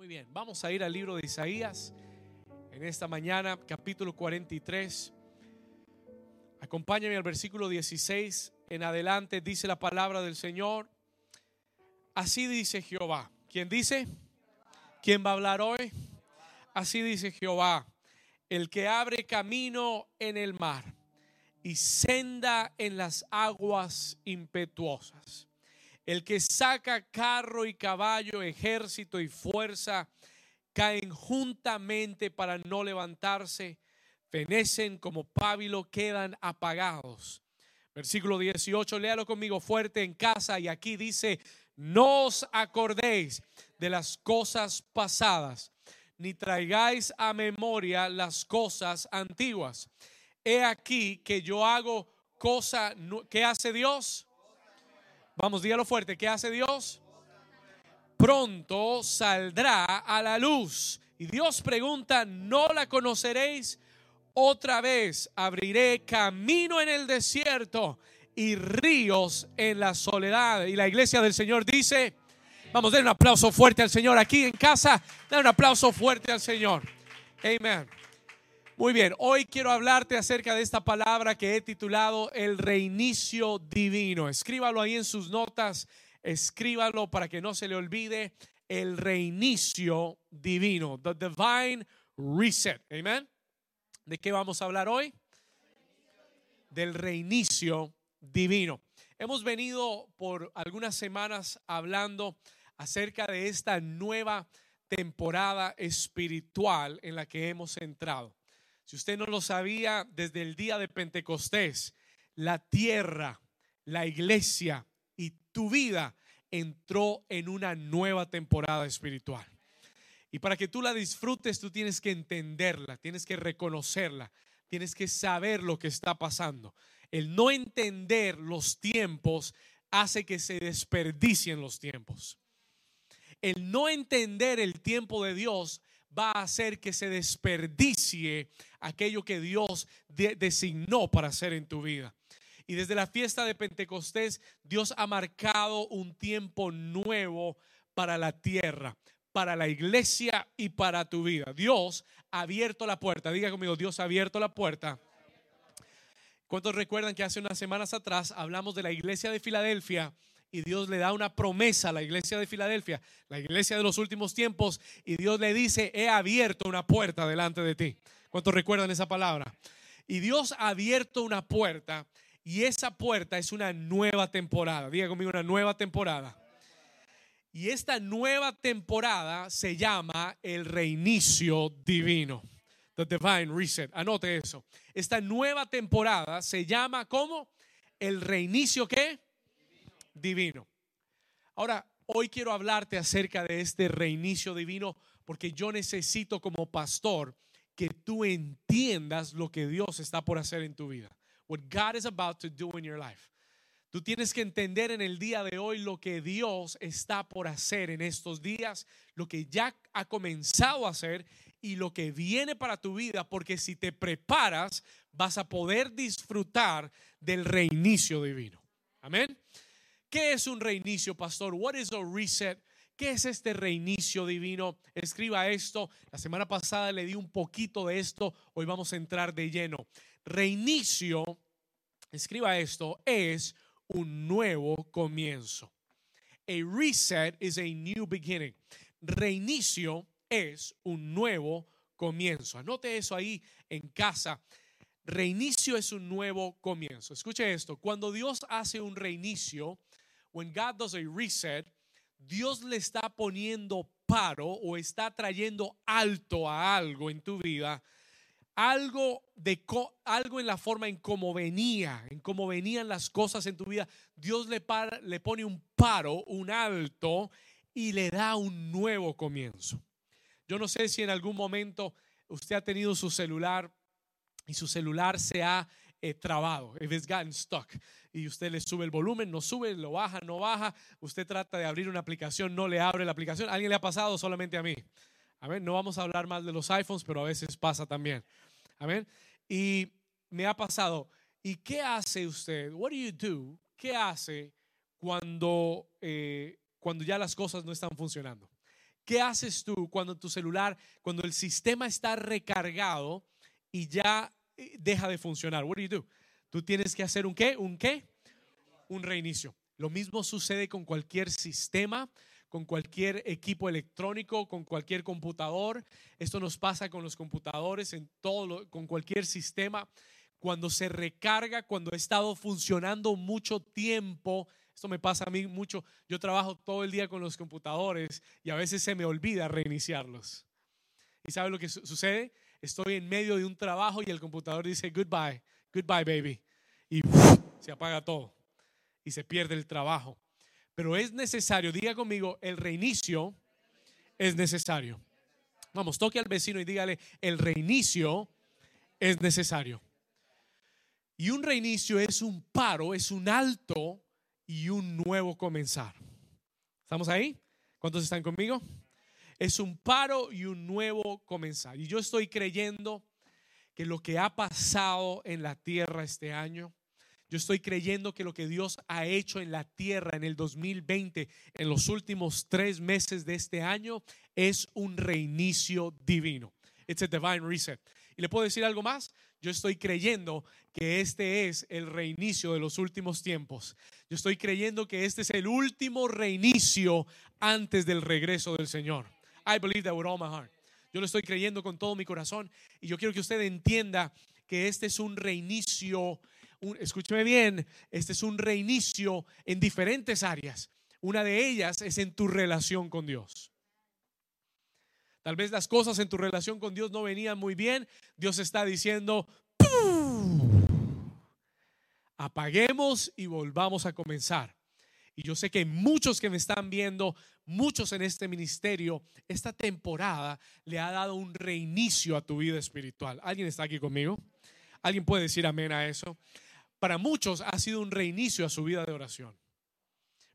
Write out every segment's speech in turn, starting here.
Muy bien, vamos a ir al libro de Isaías en esta mañana, capítulo 43. Acompáñame al versículo 16 en adelante, dice la palabra del Señor. Así dice Jehová. ¿Quién dice? ¿Quién va a hablar hoy? Así dice Jehová, el que abre camino en el mar y senda en las aguas impetuosas el que saca carro y caballo, ejército y fuerza, caen juntamente para no levantarse, fenecen como pábilo, quedan apagados. Versículo 18, léalo conmigo fuerte en casa y aquí dice, no os acordéis de las cosas pasadas, ni traigáis a memoria las cosas antiguas. He aquí que yo hago cosa, ¿qué hace Dios? Vamos, dígalo fuerte. ¿Qué hace Dios? Pronto saldrá a la luz. Y Dios pregunta, ¿no la conoceréis? Otra vez abriré camino en el desierto y ríos en la soledad. Y la iglesia del Señor dice, vamos, den un aplauso fuerte al Señor aquí en casa. Den un aplauso fuerte al Señor. Amén. Muy bien, hoy quiero hablarte acerca de esta palabra que he titulado el reinicio divino. Escríbalo ahí en sus notas, escríbalo para que no se le olvide el reinicio divino, the divine reset. Amén. ¿De qué vamos a hablar hoy? Del reinicio divino. Hemos venido por algunas semanas hablando acerca de esta nueva temporada espiritual en la que hemos entrado. Si usted no lo sabía, desde el día de Pentecostés, la tierra, la iglesia y tu vida entró en una nueva temporada espiritual. Y para que tú la disfrutes, tú tienes que entenderla, tienes que reconocerla, tienes que saber lo que está pasando. El no entender los tiempos hace que se desperdicien los tiempos. El no entender el tiempo de Dios va a hacer que se desperdicie aquello que Dios designó para hacer en tu vida. Y desde la fiesta de Pentecostés, Dios ha marcado un tiempo nuevo para la tierra, para la iglesia y para tu vida. Dios ha abierto la puerta. Diga conmigo, Dios ha abierto la puerta. ¿Cuántos recuerdan que hace unas semanas atrás hablamos de la iglesia de Filadelfia? Y Dios le da una promesa a la iglesia de Filadelfia, la iglesia de los últimos tiempos, y Dios le dice, he abierto una puerta delante de ti. ¿Cuántos recuerdan esa palabra? Y Dios ha abierto una puerta y esa puerta es una nueva temporada. Diga conmigo una nueva temporada. Y esta nueva temporada se llama el reinicio divino. The Divine Reset. Anote eso. Esta nueva temporada se llama como el reinicio qué? Divino. Ahora, hoy quiero hablarte acerca de este reinicio divino porque yo necesito como pastor que tú entiendas lo que Dios está por hacer en tu vida. What God is about to do in your life. Tú tienes que entender en el día de hoy lo que Dios está por hacer en estos días, lo que ya ha comenzado a hacer y lo que viene para tu vida, porque si te preparas vas a poder disfrutar del reinicio divino. Amén. ¿Qué es un reinicio, pastor? What is a reset? ¿Qué es este reinicio divino? Escriba esto. La semana pasada le di un poquito de esto. Hoy vamos a entrar de lleno. Reinicio, escriba esto, es un nuevo comienzo. A reset is a new beginning. Reinicio es un nuevo comienzo. Anote eso ahí en casa. Reinicio es un nuevo comienzo. Escuche esto. Cuando Dios hace un reinicio, when God does a reset, Dios le está poniendo paro o está trayendo alto a algo en tu vida, algo de algo en la forma en cómo venía, en cómo venían las cosas en tu vida. Dios le, le pone un paro, un alto y le da un nuevo comienzo. Yo no sé si en algún momento usted ha tenido su celular y su celular se ha eh, trabado, if it's gotten stuck, y usted le sube el volumen, no sube, lo baja, no baja, usted trata de abrir una aplicación, no le abre la aplicación, alguien le ha pasado solamente a mí. Amén. No vamos a hablar más de los iPhones, pero a veces pasa también. Amén. Y me ha pasado. ¿Y qué hace usted? What do you do? ¿Qué hace cuando, eh, cuando ya las cosas no están funcionando? ¿Qué haces tú cuando tu celular, cuando el sistema está recargado y ya deja de funcionar? What do you do? Tú tienes que hacer un qué? ¿Un qué? Un reinicio. Lo mismo sucede con cualquier sistema, con cualquier equipo electrónico, con cualquier computador. Esto nos pasa con los computadores, en todo, con cualquier sistema. Cuando se recarga, cuando ha estado funcionando mucho tiempo, esto me pasa a mí mucho. Yo trabajo todo el día con los computadores y a veces se me olvida reiniciarlos. ¿Y sabe lo que sucede? Estoy en medio de un trabajo y el computador dice goodbye, goodbye baby. Y se apaga todo y se pierde el trabajo. Pero es necesario, diga conmigo, el reinicio es necesario. Vamos, toque al vecino y dígale, el reinicio es necesario. Y un reinicio es un paro, es un alto y un nuevo comenzar. ¿Estamos ahí? ¿Cuántos están conmigo? Es un paro y un nuevo comenzar. Y yo estoy creyendo que lo que ha pasado en la tierra este año yo estoy creyendo que lo que Dios ha hecho en la tierra en el 2020, en los últimos tres meses de este año, es un reinicio divino. It's a divine reset. Y le puedo decir algo más. Yo estoy creyendo que este es el reinicio de los últimos tiempos. Yo estoy creyendo que este es el último reinicio antes del regreso del Señor. I believe that with all my heart. Yo lo estoy creyendo con todo mi corazón y yo quiero que usted entienda que este es un reinicio escúcheme bien, este es un reinicio en diferentes áreas. Una de ellas es en tu relación con Dios. Tal vez las cosas en tu relación con Dios no venían muy bien. Dios está diciendo, apaguemos y volvamos a comenzar. Y yo sé que muchos que me están viendo, muchos en este ministerio, esta temporada le ha dado un reinicio a tu vida espiritual. ¿Alguien está aquí conmigo? ¿Alguien puede decir amén a eso? para muchos ha sido un reinicio a su vida de oración.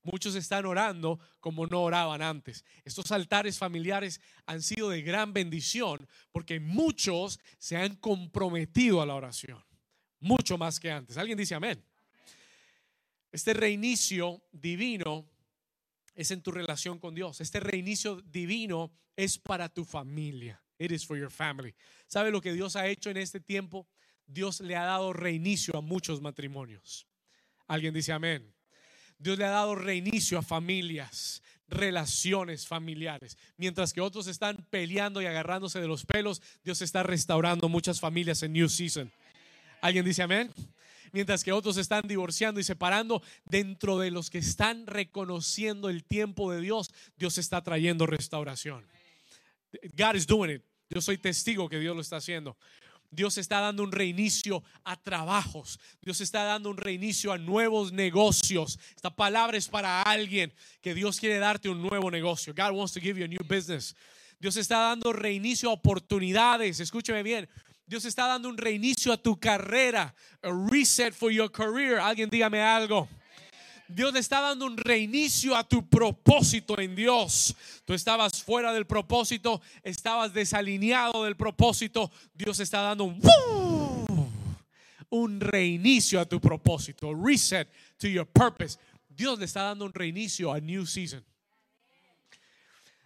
Muchos están orando como no oraban antes. Estos altares familiares han sido de gran bendición porque muchos se han comprometido a la oración, mucho más que antes. ¿Alguien dice amén? Este reinicio divino es en tu relación con Dios. Este reinicio divino es para tu familia. It is for your family. ¿Sabe lo que Dios ha hecho en este tiempo? Dios le ha dado reinicio a muchos matrimonios. Alguien dice amén. Dios le ha dado reinicio a familias, relaciones familiares. Mientras que otros están peleando y agarrándose de los pelos, Dios está restaurando muchas familias en New Season. ¿Alguien dice amén? Mientras que otros están divorciando y separando, dentro de los que están reconociendo el tiempo de Dios, Dios está trayendo restauración. God is doing it. Yo soy testigo que Dios lo está haciendo. Dios está dando un reinicio a trabajos. Dios está dando un reinicio a nuevos negocios. Esta palabra es para alguien que Dios quiere darte un nuevo negocio. God wants to give you a new business. Dios está dando reinicio a oportunidades. Escúcheme bien. Dios está dando un reinicio a tu carrera. A reset for your career. Alguien dígame algo. Dios le está dando un reinicio a tu propósito en Dios. Tú estabas fuera del propósito, estabas desalineado del propósito. Dios está dando un, un reinicio a tu propósito, reset to your purpose. Dios le está dando un reinicio a New Season.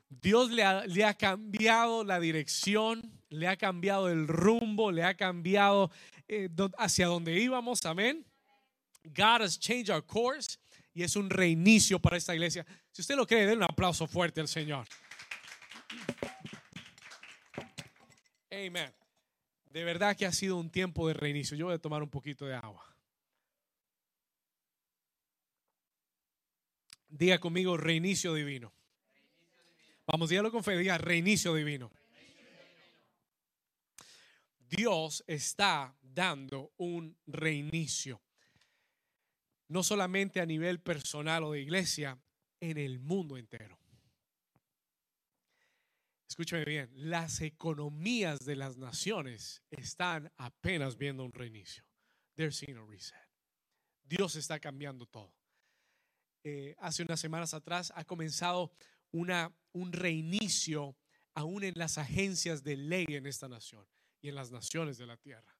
Dios le ha, le ha, cambiado la dirección, le ha cambiado el rumbo, le ha cambiado eh, hacia donde íbamos. Amén. God has changed our course y es un reinicio para esta iglesia. Si usted lo cree, den un aplauso fuerte al Señor. Amén. De verdad que ha sido un tiempo de reinicio. Yo voy a tomar un poquito de agua. Diga conmigo reinicio divino. Vamos, dígalo con fe, diga reinicio divino. Dios está dando un reinicio no solamente a nivel personal o de iglesia, en el mundo entero. Escúcheme bien, las economías de las naciones están apenas viendo un reinicio. They're seeing a reset. Dios está cambiando todo. Eh, hace unas semanas atrás ha comenzado una, un reinicio aún en las agencias de ley en esta nación y en las naciones de la tierra.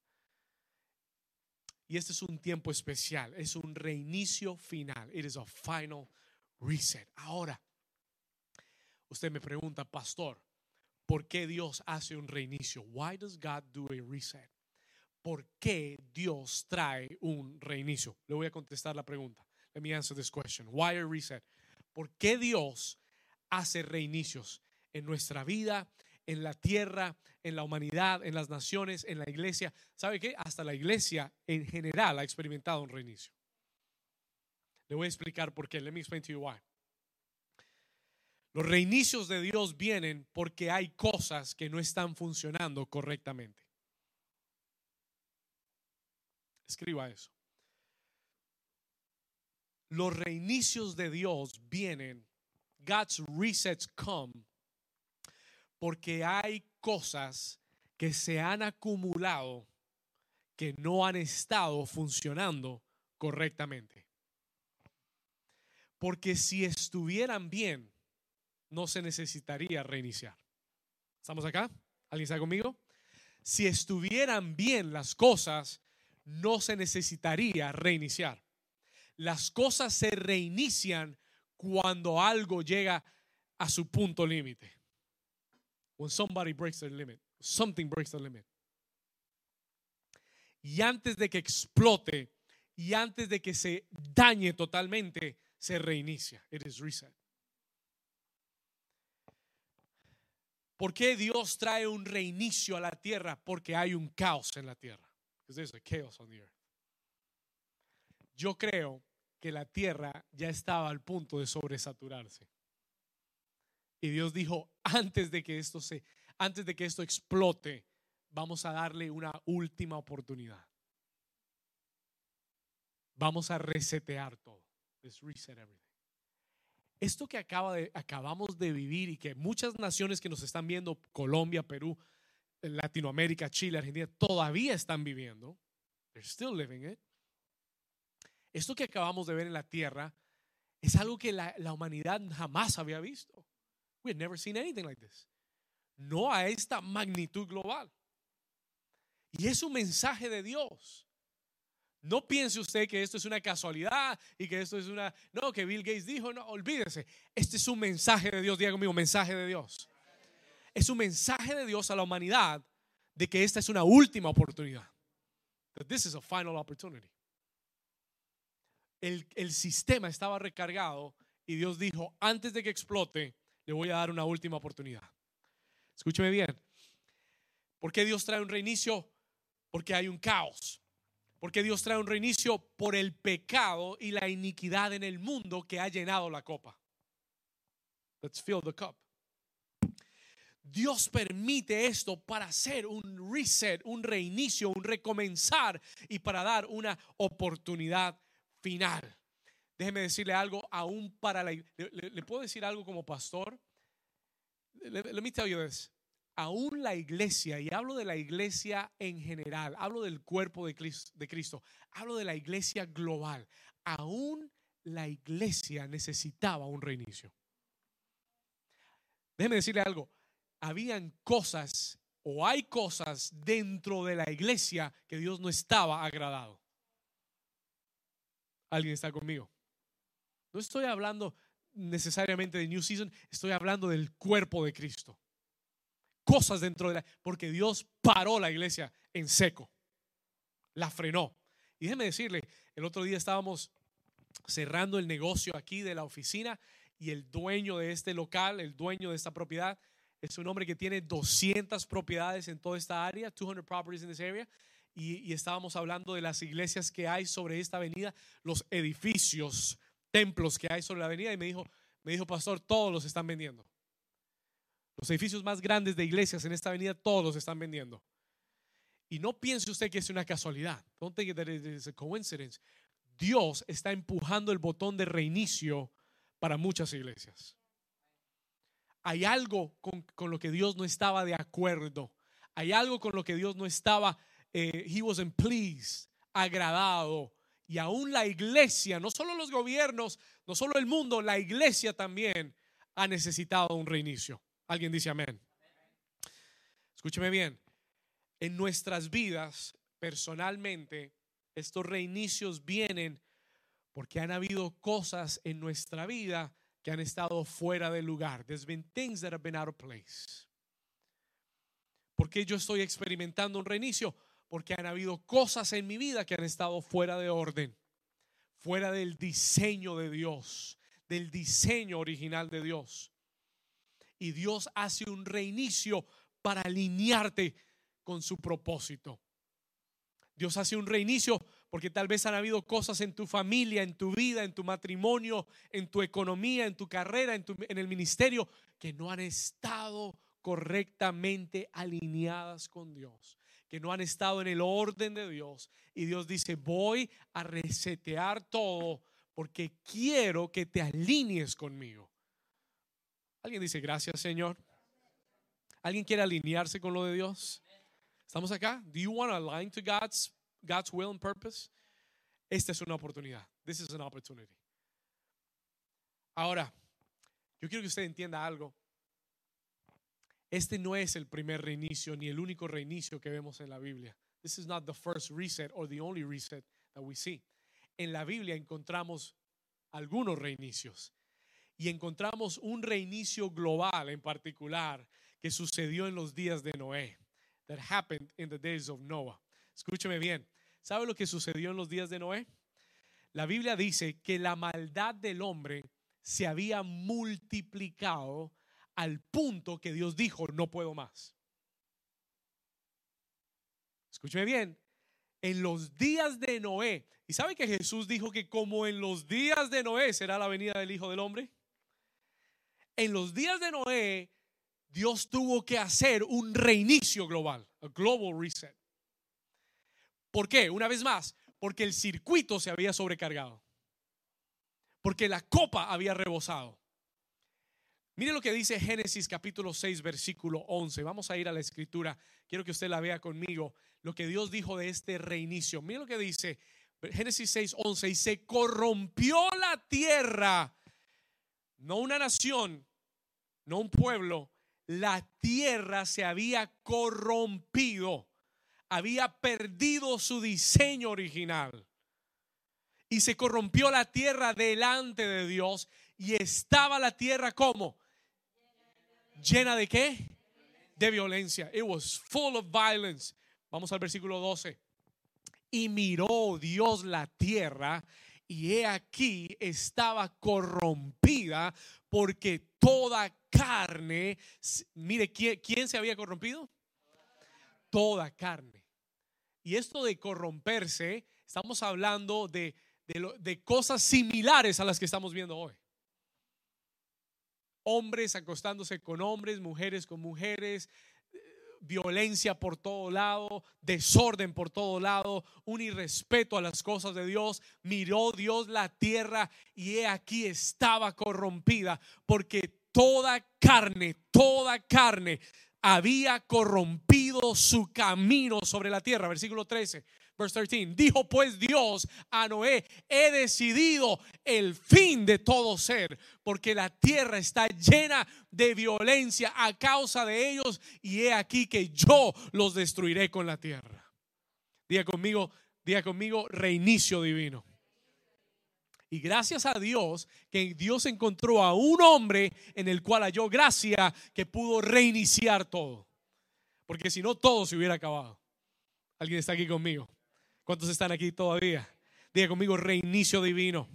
Y este es un tiempo especial, es un reinicio final. It is a final reset. Ahora, usted me pregunta, pastor, ¿por qué Dios hace un reinicio? Why does God do a reset? ¿Por qué Dios trae un reinicio? Le voy a contestar la pregunta. Let me answer this question. Why a reset? ¿Por qué Dios hace reinicios en nuestra vida, en la tierra, en la humanidad, en las naciones, en la iglesia? ¿Sabe qué? Hasta la iglesia en general ha experimentado un reinicio. Le voy a explicar por qué. Let me explain to you why. Los reinicios de Dios vienen porque hay cosas que no están funcionando correctamente. Escriba eso. Los reinicios de Dios vienen, God's resets come, porque hay cosas que se han acumulado que no han estado funcionando correctamente. Porque si estuvieran bien, no se necesitaría reiniciar. ¿Estamos acá? ¿Alguien está conmigo? Si estuvieran bien las cosas, no se necesitaría reiniciar. Las cosas se reinician cuando algo llega a su punto límite. When somebody breaks their limit, something breaks the limit. Y antes de que explote y antes de que se dañe totalmente, se reinicia. It is reset. ¿Por qué Dios trae un reinicio a la tierra? Porque hay un caos en la tierra. Yo creo que la tierra ya estaba al punto de sobresaturarse. Y Dios dijo, antes de que esto se antes de que esto explote, vamos a darle una última oportunidad. Vamos a resetear todo. reset everything. Esto que acaba de, acabamos de vivir y que muchas naciones que nos están viendo, Colombia, Perú, Latinoamérica, Chile, Argentina, todavía están viviendo. They're still living it. Esto que acabamos de ver en la tierra es algo que la, la humanidad jamás había visto. We had never seen anything like this. No a esta magnitud global. Y es un mensaje de Dios. No piense usted que esto es una casualidad y que esto es una... No, que Bill Gates dijo, no, olvídese. Este es un mensaje de Dios, diga conmigo, mensaje de Dios. Es un mensaje de Dios a la humanidad de que esta es una última oportunidad. That this is a final opportunity. El, el sistema estaba recargado y Dios dijo, antes de que explote, le voy a dar una última oportunidad. Escúcheme bien. ¿Por qué Dios trae un reinicio? Porque hay un caos. Porque Dios trae un reinicio por el pecado y la iniquidad en el mundo que ha llenado la copa. Let's fill the cup. Dios permite esto para hacer un reset, un reinicio, un recomenzar y para dar una oportunidad final. Déjeme decirle algo, aún para la... ¿Le, puedo decir algo como pastor? Let, me tell you this aún la iglesia, y hablo de la iglesia en general, hablo del cuerpo de Cristo, hablo de la iglesia global, aún la iglesia necesitaba un reinicio. Déjeme decirle algo, habían cosas o hay cosas dentro de la iglesia que Dios no estaba agradado. ¿Alguien está conmigo? No estoy hablando necesariamente de New Season, estoy hablando del cuerpo de Cristo cosas dentro de la... Porque Dios paró la iglesia en seco. La frenó. Y déjeme decirle, el otro día estábamos cerrando el negocio aquí de la oficina y el dueño de este local, el dueño de esta propiedad, es un hombre que tiene 200 propiedades en toda esta área, 200 properties in this area. Y, y, estábamos hablando de las iglesias que hay sobre esta avenida, los edificios, templos que hay sobre la avenida. Y me dijo, me dijo, pastor, todos los están vendiendo. Los edificios más grandes de iglesias en esta avenida, todos los están vendiendo. Y no piense usted que es una casualidad. Don't think that it is a coincidence. Dios está empujando el botón de reinicio para muchas iglesias. Hay algo con, lo que Dios no estaba de acuerdo. Hay algo con lo que Dios no estaba, eh, he wasn't pleased, agradado. Y aún la iglesia, no solo los gobiernos, no solo el mundo, la iglesia también ha necesitado un reinicio. Alguien dice amén. Escúcheme bien. En nuestras vidas, personalmente, estos reinicios vienen porque han habido cosas en nuestra vida que han estado fuera del lugar. There's been things that have been out of place. ¿Por qué yo estoy experimentando un reinicio? Porque han habido cosas en mi vida que han estado fuera de orden, fuera del diseño de Dios, del diseño original de Dios. Y Dios hace un reinicio para alinearte con su propósito. Dios hace un reinicio porque tal vez han habido cosas en tu familia, en tu vida, en tu matrimonio, en tu economía, en tu carrera, en, en el ministerio, que no han estado correctamente alineadas con Dios, que no han estado en el orden de Dios. Y Dios dice, voy a resetear todo porque quiero que te alinees conmigo. ¿Alguien dice gracias, Señor? ¿Alguien quiere alinearse con lo de Dios? ¿Estamos acá? Do you want to align to God's God's will and purpose? Esta es una oportunidad. This is an opportunity. Ahora, yo quiero que usted entienda algo. Este no es el primer reinicio ni el único reinicio que vemos en la Biblia. This is not the first reset or the only reset that we see. En la Biblia encontramos algunos reinicios y encontramos un reinicio global en particular que sucedió en los días de Noé. That happened in the days of Noah. Escúcheme bien. ¿Sabe lo que sucedió en los días de Noé? La Biblia dice que la maldad del hombre se había multiplicado al punto que Dios dijo, no puedo más. Escúcheme bien. En los días de Noé, ¿y sabe que Jesús dijo que como en los días de Noé será la venida del Hijo del Hombre? En los días de Noé, Dios tuvo que hacer un reinicio global, a global reset. ¿Por qué? Una vez más, porque el circuito se había sobrecargado. Porque la copa había rebosado. Mire lo que dice Génesis capítulo 6, versículo 11. Vamos a ir a la escritura. Quiero que usted la vea conmigo. Lo que Dios dijo de este reinicio. Mire lo que dice Génesis 6, 11. Y se corrompió la tierra. No una nación, no un pueblo, la tierra se había corrompido, había perdido su diseño original. Y se corrompió la tierra delante de Dios y estaba la tierra como llena de qué? De violencia. It was full of violence. Vamos al versículo 12. Y miró Dios la tierra y he aquí estaba corrompida porque toda carne, mire, ¿quién, se había corrompido? Toda carne. Y esto de corromperse, estamos hablando de, de cosas similares a las que estamos viendo hoy hombres acostándose con hombres, mujeres con mujeres, violencia por todo lado, desorden por todo lado, un irrespeto a las cosas de Dios. Miró Dios la tierra y he aquí estaba corrompida porque toda carne, toda carne había corrompido su camino sobre la tierra. Versículo 13. Verse 13. Dijo pues Dios a Noé, he decidido el fin de todo ser, porque la tierra está llena de violencia a causa de ellos, y he aquí que yo los destruiré con la tierra. Diga conmigo, diga conmigo, reinicio divino. Y gracias a Dios que Dios encontró a un hombre en el cual halló gracia que pudo reiniciar todo. Porque si no, todo se hubiera acabado. ¿Alguien está aquí conmigo? ¿Cuántos están aquí todavía? Diga conmigo, reinicio divino.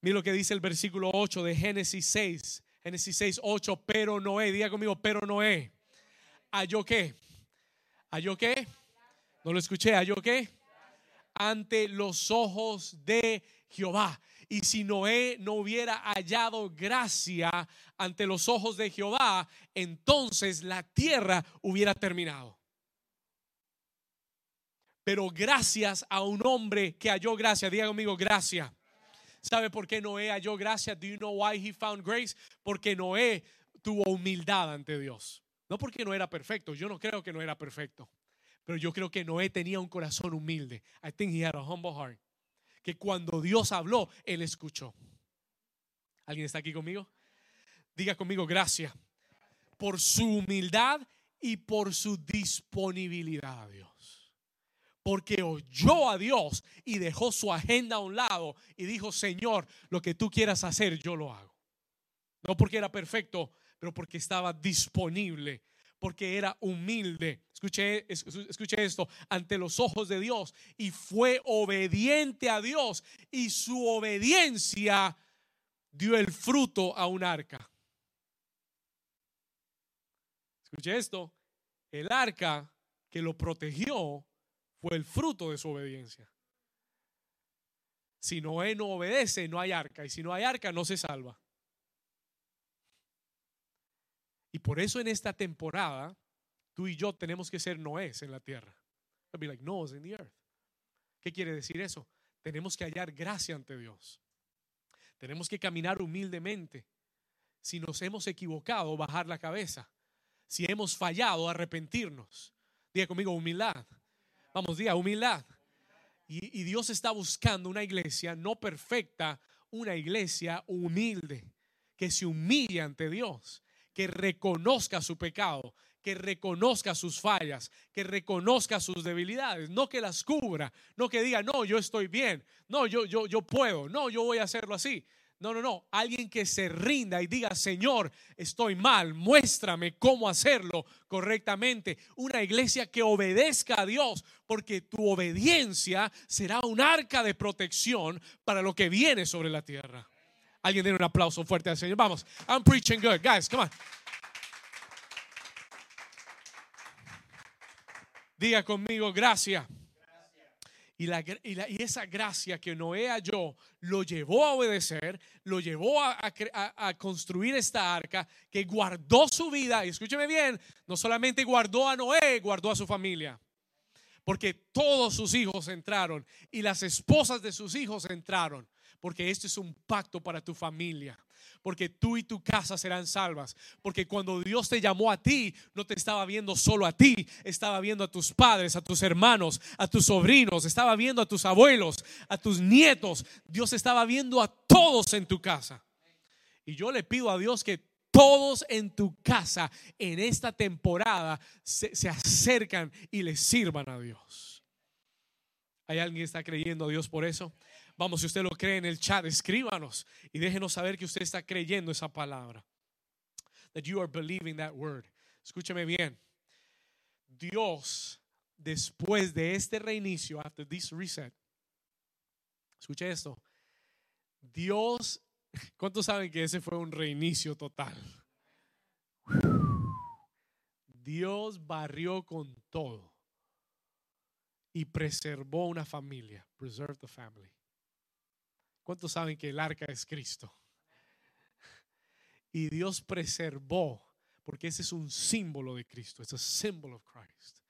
Mira lo que dice el versículo 8 de Génesis 6. Génesis 6, 8. Pero Noé, diga conmigo, pero Noé. ¿Halló qué? ¿Halló qué? No lo escuché. ¿Halló qué? Ante los ojos de Jehová. Y si Noé no hubiera hallado gracia ante los ojos de Jehová, entonces la tierra hubiera terminado. Pero gracias a un hombre que halló gracia, diga conmigo gracia. ¿Sabe por qué Noé halló gracia? Do you know why he found grace? Porque Noé tuvo humildad ante Dios. No porque no era perfecto, yo no creo que no era perfecto. Pero yo creo que Noé tenía un corazón humilde. I think he had a humble heart. Que cuando Dios habló, él escuchó. ¿Alguien está aquí conmigo? Diga conmigo gracia. Por su humildad y por su disponibilidad a Dios porque oyó a Dios y dejó su agenda a un lado y dijo, Señor, lo que tú quieras hacer, yo lo hago. No porque era perfecto, pero porque estaba disponible, porque era humilde. Escuche, escuche esto, ante los ojos de Dios y fue obediente a Dios y su obediencia dio el fruto a un arca. Escuche esto, el arca que lo protegió fue el fruto de su obediencia. Si Noé no obedece, no hay arca. Y si no hay arca, no se salva. Y por eso en esta temporada, tú y yo tenemos que ser Noés en la tierra. Be like Noah's in the earth. ¿Qué quiere decir eso? Tenemos que hallar gracia ante Dios. Tenemos que caminar humildemente. Si nos hemos equivocado, bajar la cabeza. Si hemos fallado, arrepentirnos. Diga conmigo, humildad. Vamos, diga, humildad. Y, y Dios está buscando una iglesia no perfecta, una iglesia humilde, que se humille ante Dios que reconozca su pecado, que reconozca sus fallas, que reconozca sus debilidades, no que las cubra, no que diga, no, yo estoy bien, no, yo, yo, yo puedo, no, yo voy a hacerlo así. No, no, no, alguien que se rinda y diga, Señor, estoy mal, muéstrame cómo hacerlo correctamente. Una iglesia que obedezca a Dios, porque tu obediencia será un arca de protección para lo que viene sobre la tierra. Alguien den un aplauso fuerte al Señor. Vamos, I'm preaching good. Guys, come on. Diga conmigo, gracias. Y, la, esa gracia que Noé halló lo llevó a obedecer, lo llevó a, a, construir esta arca que guardó su vida. Y escúcheme bien, no solamente guardó a Noé, guardó a su familia. Porque todos sus hijos entraron y las esposas de sus hijos entraron porque esto es un pacto para tu familia. Porque tú y tu casa serán salvas. Porque cuando Dios te llamó a ti, no te estaba viendo solo a ti, estaba viendo a tus padres, a tus hermanos, a tus sobrinos, estaba viendo a tus abuelos, a tus nietos. Dios estaba viendo a todos en tu casa. Y yo le pido a Dios que todos en tu casa en esta temporada se, se acercan y le sirvan a Dios. ¿Hay alguien que está creyendo a Dios por eso? Vamos, si usted lo cree en el chat, escríbanos y déjenos saber que usted está creyendo esa palabra. That you are believing that word. Escúcheme bien. Dios, después de este reinicio, after this reset, escuche esto. Dios, ¿cuántos saben que ese fue un reinicio total? Dios barrió con todo y preservó una familia. Preserve the family. ¿Cuántos saben que el arca es Cristo? Y Dios preservó, porque ese es un símbolo de Cristo, es un símbolo de Cristo.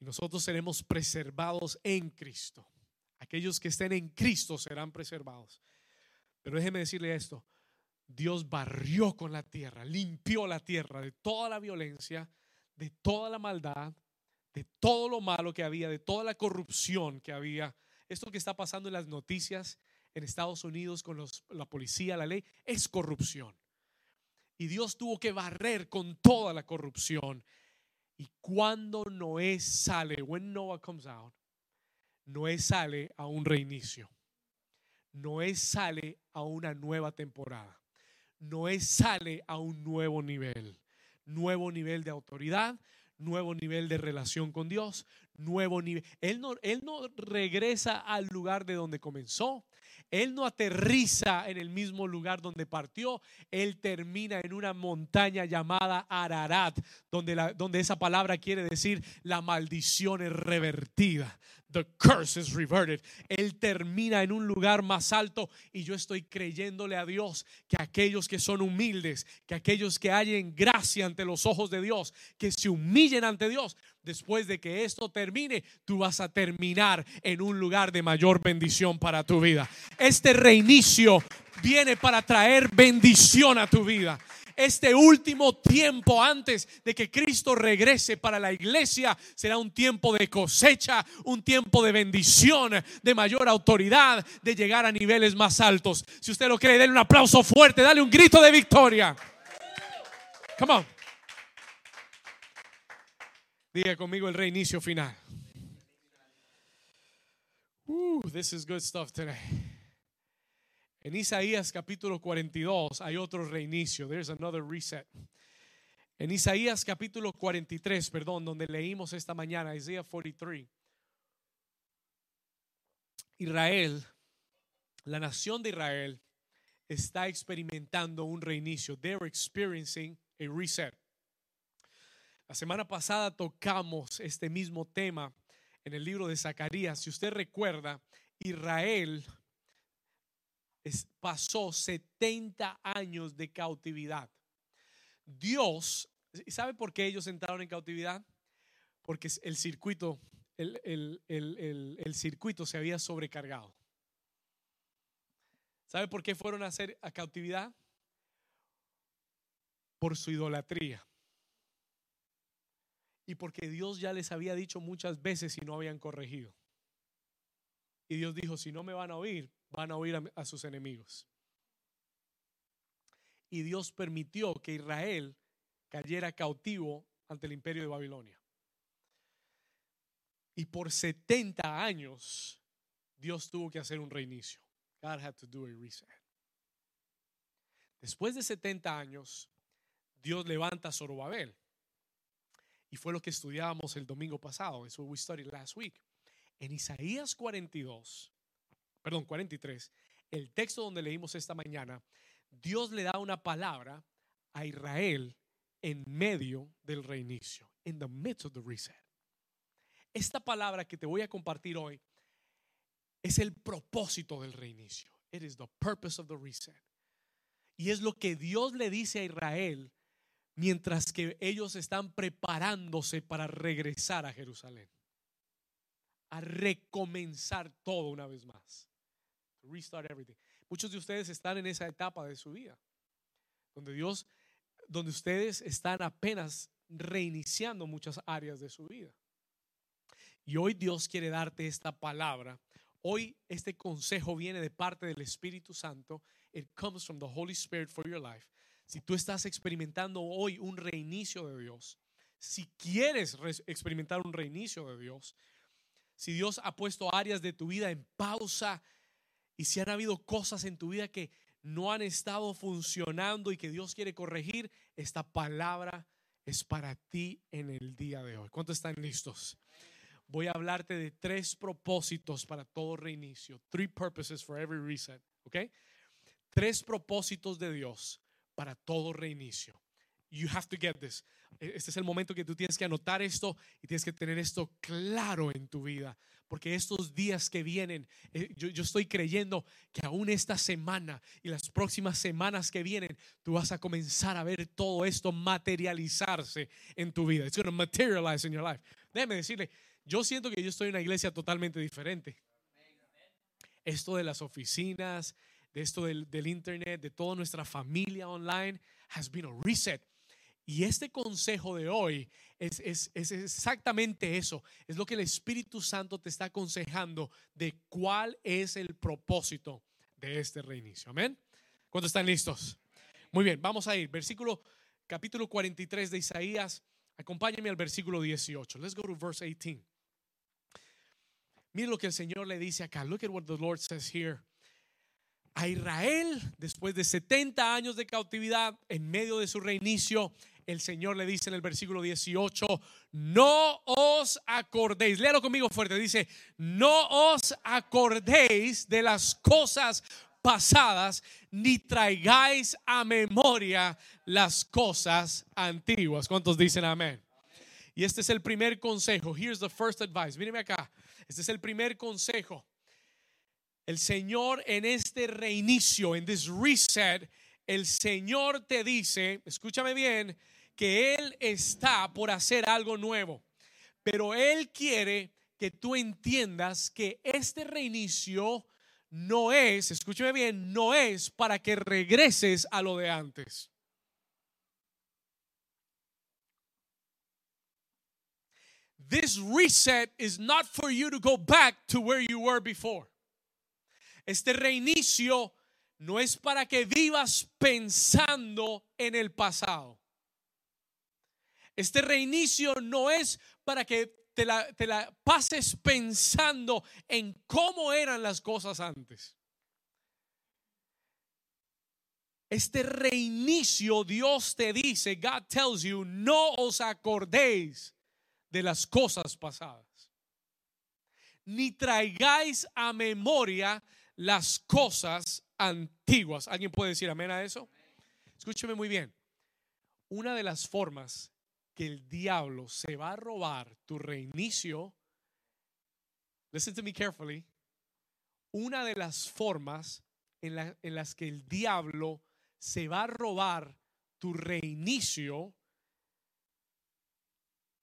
Y nosotros seremos preservados en Cristo. Aquellos que estén en Cristo serán preservados. Pero déjeme decirle esto, Dios barrió con la tierra, limpió la tierra de toda la violencia, de toda la maldad, de todo lo malo que había, de toda la corrupción que había. Esto que está pasando en las noticias en Estados Unidos con la policía, la ley, es corrupción. Y Dios tuvo que barrer con toda la corrupción. Y cuando Noé sale, when Noah comes out, Noé sale a un reinicio. Noé sale a una nueva temporada. Noé sale a un nuevo nivel. Nuevo nivel de autoridad, nuevo nivel de relación con Dios, nuevo nivel. Él no, él no regresa al lugar de donde comenzó. Él no aterriza en el mismo lugar donde partió, Él termina en una montaña llamada Ararat, donde, la, donde esa palabra quiere decir la maldición es revertida. The curse is reverted. Él termina en un lugar más alto y yo estoy creyéndole a Dios que aquellos que son humildes, que aquellos que hallen gracia ante los ojos de Dios, que se humillen ante Dios, después de que esto termine, tú vas a terminar en un lugar de mayor bendición para tu vida. Este reinicio viene para traer bendición a tu vida. Este último tiempo antes de que Cristo regrese para la iglesia será un tiempo de cosecha, un tiempo de bendición, de mayor autoridad, de llegar a niveles más altos. Si usted lo cree, denle un aplauso fuerte, dale un grito de victoria. Come on. Diga conmigo el reinicio final. Uh, this is good stuff today. En Isaías capítulo 42 hay otro reinicio. There's another reset. En Isaías capítulo 43, perdón, donde leímos esta mañana, Isaías 43. Israel, la nación de Israel, está experimentando un reinicio. They're experiencing a reset. La semana pasada tocamos este mismo tema en el libro de Zacarías. Si usted recuerda, Israel pasó 70 años de cautividad. Dios, ¿sabe por qué ellos entraron en cautividad? Porque el circuito, el, el circuito se había sobrecargado. ¿Sabe por qué fueron a hacer a cautividad? Por su idolatría. Y porque Dios ya les había dicho muchas veces y no habían corregido. Y Dios dijo, si no me van a oír, van a oír a, sus enemigos. Y Dios permitió que Israel cayera cautivo ante el imperio de Babilonia. Y por 70 años Dios tuvo que hacer un reinicio. God had to do a reset. Después de 70 años, Dios levanta a Zorobabel. Y fue lo que estudiábamos el domingo pasado. Eso we studied last week. En Isaías 42, perdón, 43, el texto donde leímos esta mañana, Dios le da una palabra a Israel en medio del reinicio, in the midst of the reset. Esta palabra que te voy a compartir hoy es el propósito del reinicio. It is the purpose of the reset. Y es lo que Dios le dice a Israel mientras que ellos están preparándose para regresar a Jerusalén a recomenzar todo una vez más. Restart everything. Muchos de ustedes están en esa etapa de su vida, donde Dios, donde ustedes están apenas reiniciando muchas áreas de su vida. Y hoy Dios quiere darte esta palabra. Hoy este consejo viene de parte del Espíritu Santo. It comes from the Holy Spirit for your life. Si tú estás experimentando hoy un reinicio de Dios, si quieres experimentar un reinicio de Dios, si Dios ha puesto áreas de tu vida en pausa y si han habido cosas en tu vida que no han estado funcionando y que Dios quiere corregir, esta palabra es para ti en el día de hoy. ¿Cuántos están listos? Voy a hablarte de tres propósitos para todo reinicio. Three purposes for every reset. ¿Ok? Tres propósitos de Dios para todo reinicio. You have to get this. E, este es el momento que tú tienes que anotar esto y tienes que tener esto claro en tu vida. Porque estos días que vienen, eh, yo, yo, estoy creyendo que aún esta semana y las próximas semanas que vienen, tú vas a comenzar a ver todo esto materializarse en tu vida. It's going to materialize in your life. Déjeme decirle, yo siento que yo estoy en una iglesia totalmente diferente. Esto de las oficinas, de esto del, internet, de toda nuestra familia online, has been a reset. Y este consejo de hoy es, es, exactamente eso. Es lo que el Espíritu Santo te está aconsejando de cuál es el propósito de este reinicio. Amén. ¿Cuántos están listos? Muy bien, vamos a ir. Versículo, capítulo 43 de Isaías. Acompáñame al versículo 18. Let's go to verse 18. Mire lo que el Señor le dice acá. Look at what the Lord says here. A Israel, después de 70 años de cautividad, en medio de su reinicio, el Señor le dice en el versículo 18, no os acordéis, léalo conmigo fuerte, dice, no os acordéis de las cosas pasadas, ni traigáis a memoria las cosas antiguas. ¿Cuántos dicen amén? Y este es el primer consejo. Here's the first advice. Míreme acá. Este es el primer consejo. El Señor en este reinicio, en this reset, el Señor te dice, escúchame bien, que Él está por hacer algo nuevo. Pero Él quiere que tú entiendas que este reinicio no es, escúchame bien, no es para que regreses a lo de antes. This reset is not for you to go back to where you were before. Este reinicio no es para que vivas pensando en el pasado. Este reinicio no es para que te la, pases pensando en cómo eran las cosas antes. este reinicio, Dios te dice, God tells you, no os acordéis de las cosas pasadas, ni traigáis a memoria las cosas antiguas. ¿Alguien puede decir amén a eso? Escúcheme muy bien. Una de las formas que el diablo se va a robar tu reinicio, listen to me carefully, una de las formas en, en las que el diablo se va a robar tu reinicio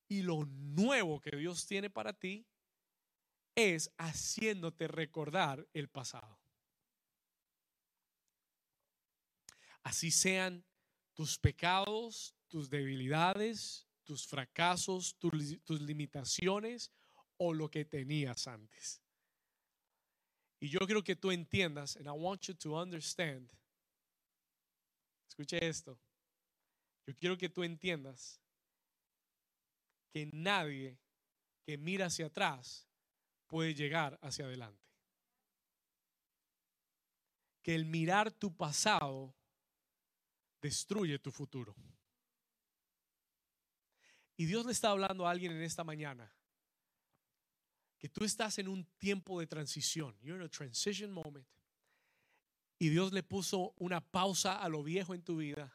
y lo nuevo que Dios tiene para ti es haciéndote recordar el pasado. Así sean tus pecados, tus debilidades, tus fracasos, tus, limitaciones o lo que tenías antes. Y yo quiero que tú entiendas, and I want you to understand Escuche esto. Yo quiero que tú entiendas que nadie que mira hacia atrás puede llegar hacia adelante. Que el mirar tu pasado destruye tu futuro. Y Dios le está hablando a alguien en esta mañana que tú estás en un tiempo de transición. You're in a transition moment y Dios le puso una pausa a lo viejo en tu vida.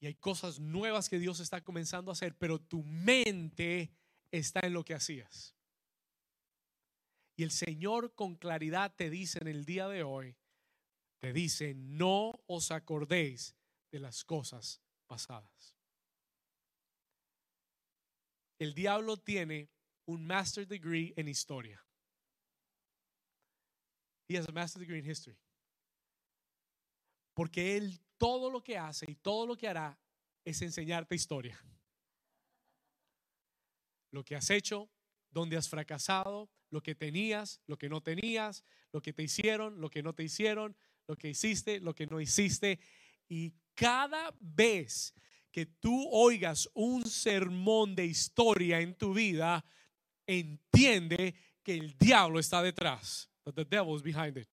Y hay cosas nuevas que Dios está comenzando a hacer, pero tu mente está en lo que hacías. Y el Señor con claridad te dice en el día de hoy, te dice, no os acordéis de las cosas pasadas. El diablo tiene un master degree en historia. He has a master degree in history. Porque Él todo lo que hace y todo lo que hará es enseñarte historia. Lo que has hecho, donde has fracasado, lo que tenías, lo que no tenías, lo que te hicieron, lo que no te hicieron, lo que hiciste, lo que no hiciste. Y cada vez que tú oigas un sermón de historia en tu vida, entiende que el diablo está detrás. the devil is behind.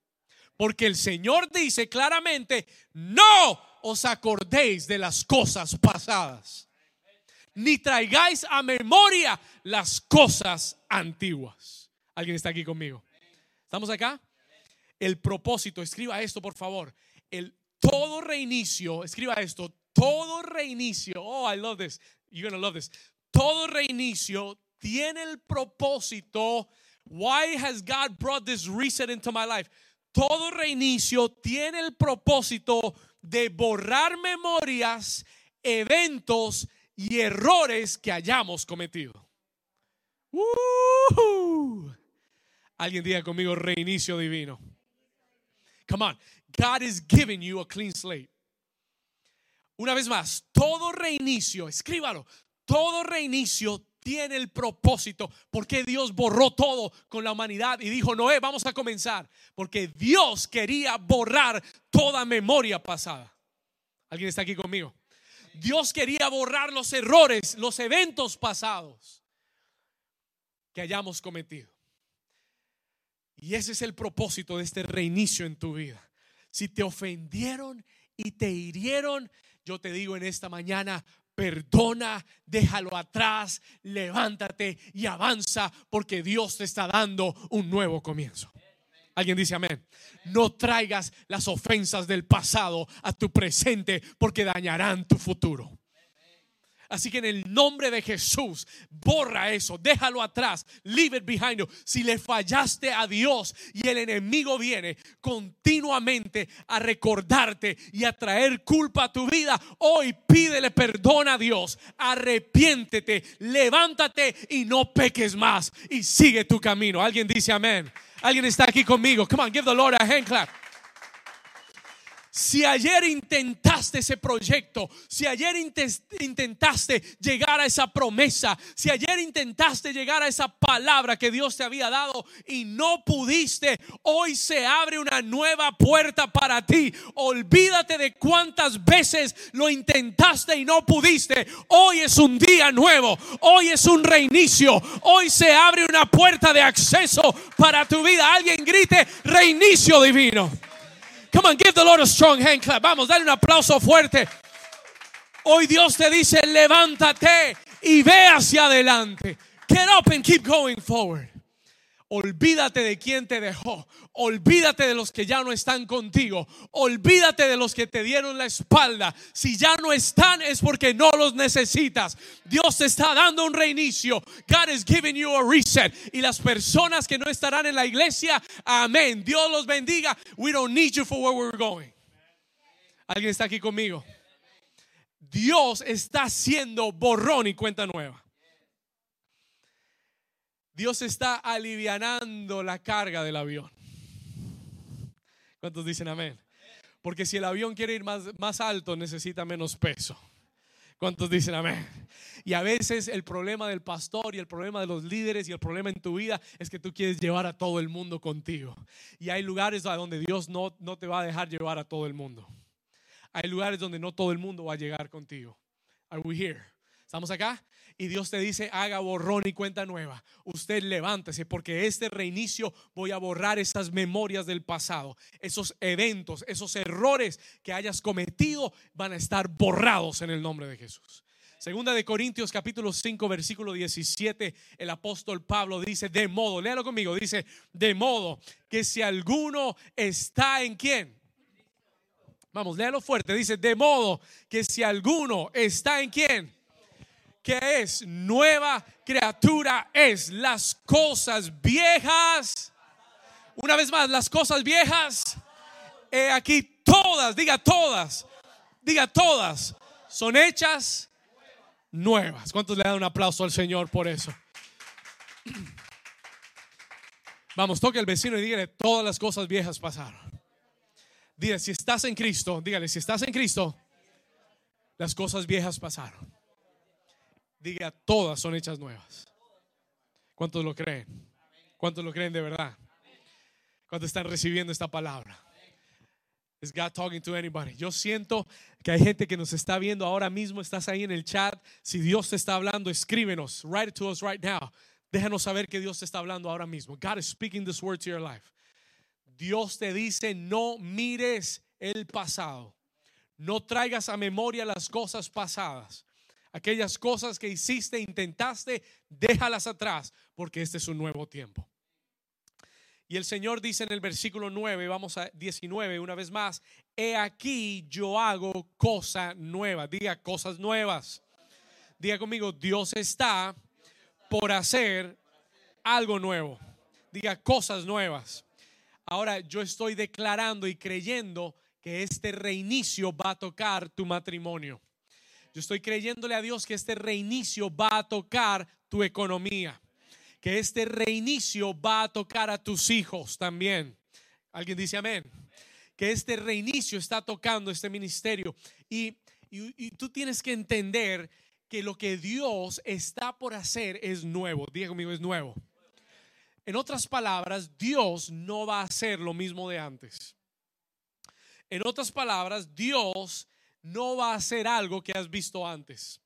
Porque el Señor dice claramente, no os acordéis de las cosas pasadas, ni traigáis a memoria las cosas antiguas. ¿Alguien está aquí conmigo? ¿Estamos acá? El propósito, escriba esto por favor. El todo reinicio, escriba esto, todo reinicio. Oh, I love this. You're gonna love this. Todo reinicio tiene el propósito. Why has God brought this reset into my life? todo reinicio tiene el propósito de borrar memorias, eventos y errores que hayamos cometido. Alguien diga conmigo reinicio divino. Come on, God is giving you a clean slate. Una vez más, todo reinicio, escríbalo, todo reinicio tiene el propósito. Porque Dios borró todo con la humanidad y dijo, Noé, vamos a comenzar. Porque Dios quería borrar toda memoria pasada. ¿Alguien está aquí conmigo? Dios quería borrar los errores, los eventos pasados que hayamos cometido. Y ese es el propósito de este reinicio en tu vida. Si te ofendieron y te hirieron, yo te digo en esta mañana, perdona, déjalo atrás, levántate y avanza porque Dios te está dando un nuevo comienzo. Alguien dice amén. No traigas las ofensas del pasado a tu presente porque dañarán tu futuro. Así que en el nombre de Jesús, borra eso, déjalo atrás, leave it behind you. Si le fallaste a Dios y el enemigo viene continuamente a recordarte y a traer culpa a tu vida, hoy pídele perdón a Dios, arrepiéntete, levántate y no peques más y sigue tu camino. Alguien dice amén. Alguien está aquí conmigo. Come on, give the Lord a hand clap. Si ayer intentaste ese proyecto, si ayer intentaste llegar a esa promesa, si ayer intentaste llegar a esa palabra que Dios te había dado y no pudiste, hoy se abre una nueva puerta para ti. Olvídate de cuántas veces lo intentaste y no pudiste. Hoy es un día nuevo, hoy es un reinicio, hoy se abre una puerta de acceso para tu vida. Alguien grite reinicio divino. Come on, give the Lord a strong hand clap. Vamos, dale un aplauso fuerte. Hoy Dios te dice, levántate y ve hacia adelante. Get up and keep going forward. Olvídate de quien te dejó. Olvídate de los que ya no están contigo. Olvídate de los que te dieron la espalda. Si ya no están es porque no los necesitas. Dios te está dando un reinicio. God is giving you a reset. Y las personas que no estarán en la iglesia, amén. Dios los bendiga. We don't need you for where we're going. ¿Alguien está aquí conmigo? Dios está haciendo borrón y cuenta nueva. Dios está alivianando la carga del avión. ¿Cuántos dicen amén? Porque si el avión quiere ir más, más alto, necesita menos peso. ¿Cuántos dicen amén? Y a veces el problema del pastor y el problema de los líderes y el problema en tu vida es que tú quieres llevar a todo el mundo contigo. Y hay lugares a donde Dios no, no te va a dejar llevar a todo el mundo. Hay lugares donde no todo el mundo va a llegar contigo. Are we here? ¿Estamos acá? Y Dios te dice, haga borrón y cuenta nueva. Usted levántese porque este reinicio voy a borrar esas memorias del pasado. Esos eventos, esos errores que hayas cometido van a estar borrados en el nombre de Jesús. Segunda de Corintios capítulo 5 versículo 17, el apóstol Pablo dice, de modo, léalo conmigo, dice, de modo que si alguno está en quién. Vamos, léalo fuerte, dice, de modo que si alguno está en quién que es nueva criatura es las cosas viejas. Una vez más, las cosas viejas. aquí todas, diga todas, diga todas, son hechas nuevas. ¿Cuántos le dan un aplauso al Señor por eso? Vamos, toque al vecino y dígale, todas las cosas viejas pasaron. Dile, si estás en Cristo, dígale, si estás en Cristo, las cosas viejas pasaron diga, todas son hechas nuevas. ¿Cuántos lo creen? ¿Cuántos lo creen de verdad? ¿Cuántos están recibiendo esta palabra? Is God talking to anybody? Yo siento que hay gente que nos está viendo ahora mismo. Estás ahí en el chat. Si Dios te está hablando, escríbenos. Write it to us right now. Déjanos saber que Dios te está hablando ahora mismo. God is speaking this word to your life. Dios te dice, no mires el pasado. No traigas a memoria las cosas pasadas. Aquellas cosas que hiciste, intentaste, déjalas atrás, porque este es un nuevo tiempo. Y el Señor dice en el versículo 9, vamos a 19, una vez más, he aquí yo hago cosa nueva. Diga cosas nuevas. Diga conmigo, Dios está por hacer algo nuevo. Diga cosas nuevas. Ahora yo estoy declarando y creyendo que este reinicio va a tocar tu matrimonio. Yo estoy creyéndole a Dios que este reinicio va a tocar tu economía, que este reinicio va a tocar a tus hijos también. ¿Alguien dice amén? Que este reinicio está tocando este ministerio. Y, tú tienes que entender que lo que Dios está por hacer es nuevo. Diga conmigo, es nuevo. En otras palabras, Dios no va a hacer lo mismo de antes. En otras palabras, Dios no va a ser algo que has visto antes.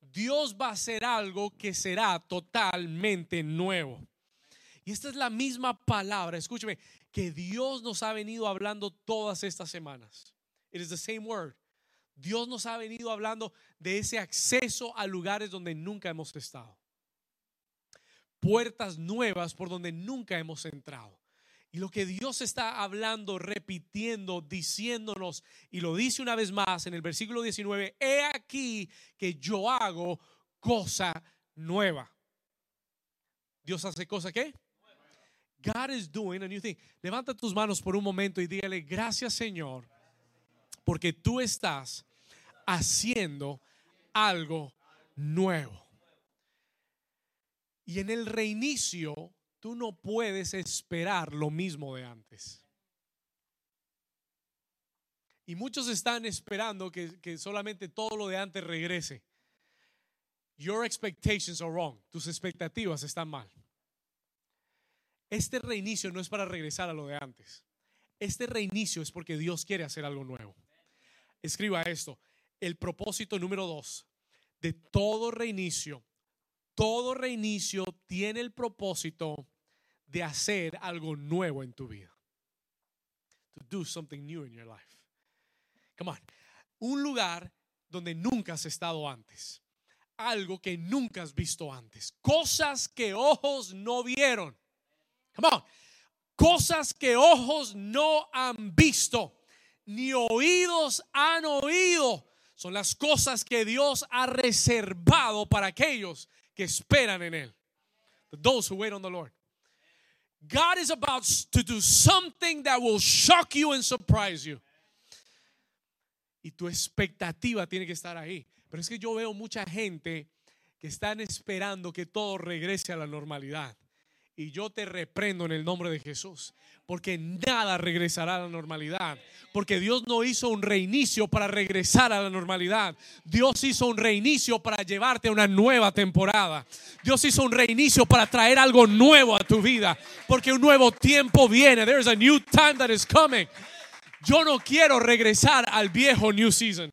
Dios va a hacer algo que será totalmente nuevo. Y esta es la misma palabra, escúcheme, que Dios nos ha venido hablando todas estas semanas. It is the same word. Dios nos ha venido hablando de ese acceso a lugares donde nunca hemos estado. Puertas nuevas por donde nunca hemos entrado. Y lo que Dios está hablando, repitiendo, diciéndonos, y lo dice una vez más en el versículo 19, he aquí que yo hago cosa nueva. Dios hace cosa qué? God is doing a new thing. Levanta tus manos por un momento y dígale, gracias Señor, porque tú estás haciendo algo nuevo. Y en el reinicio tú no puedes esperar lo mismo de antes. Y muchos están esperando que, solamente todo lo de antes regrese. Your expectations are wrong. Tus expectativas están mal. Este reinicio no es para regresar a lo de antes. Este reinicio es porque Dios quiere hacer algo nuevo. Escriba esto. El propósito número dos de todo reinicio, todo reinicio tiene el propósito de hacer algo nuevo en tu vida. to do something new in your life. Come on. Un lugar donde nunca has estado antes. Algo que nunca has visto antes. Cosas que ojos no vieron. Come on. Cosas que ojos no han visto, ni oídos han oído. Son las cosas que Dios ha reservado para aquellos que esperan en Él. Those who wait on the Lord. God is about to do something that will shock you and surprise you. Y tu expectativa tiene que estar ahí. Pero es que yo veo mucha gente que están esperando que todo regrese a la normalidad. Y yo te reprendo en el nombre de Jesús. Porque nada regresará a la normalidad. Porque Dios no hizo un reinicio para regresar a la normalidad. Dios hizo un reinicio para llevarte a una nueva temporada. Dios hizo un reinicio para traer algo nuevo a tu vida. Porque un nuevo tiempo viene. There's a new time that is coming. Yo no quiero regresar al viejo New Season.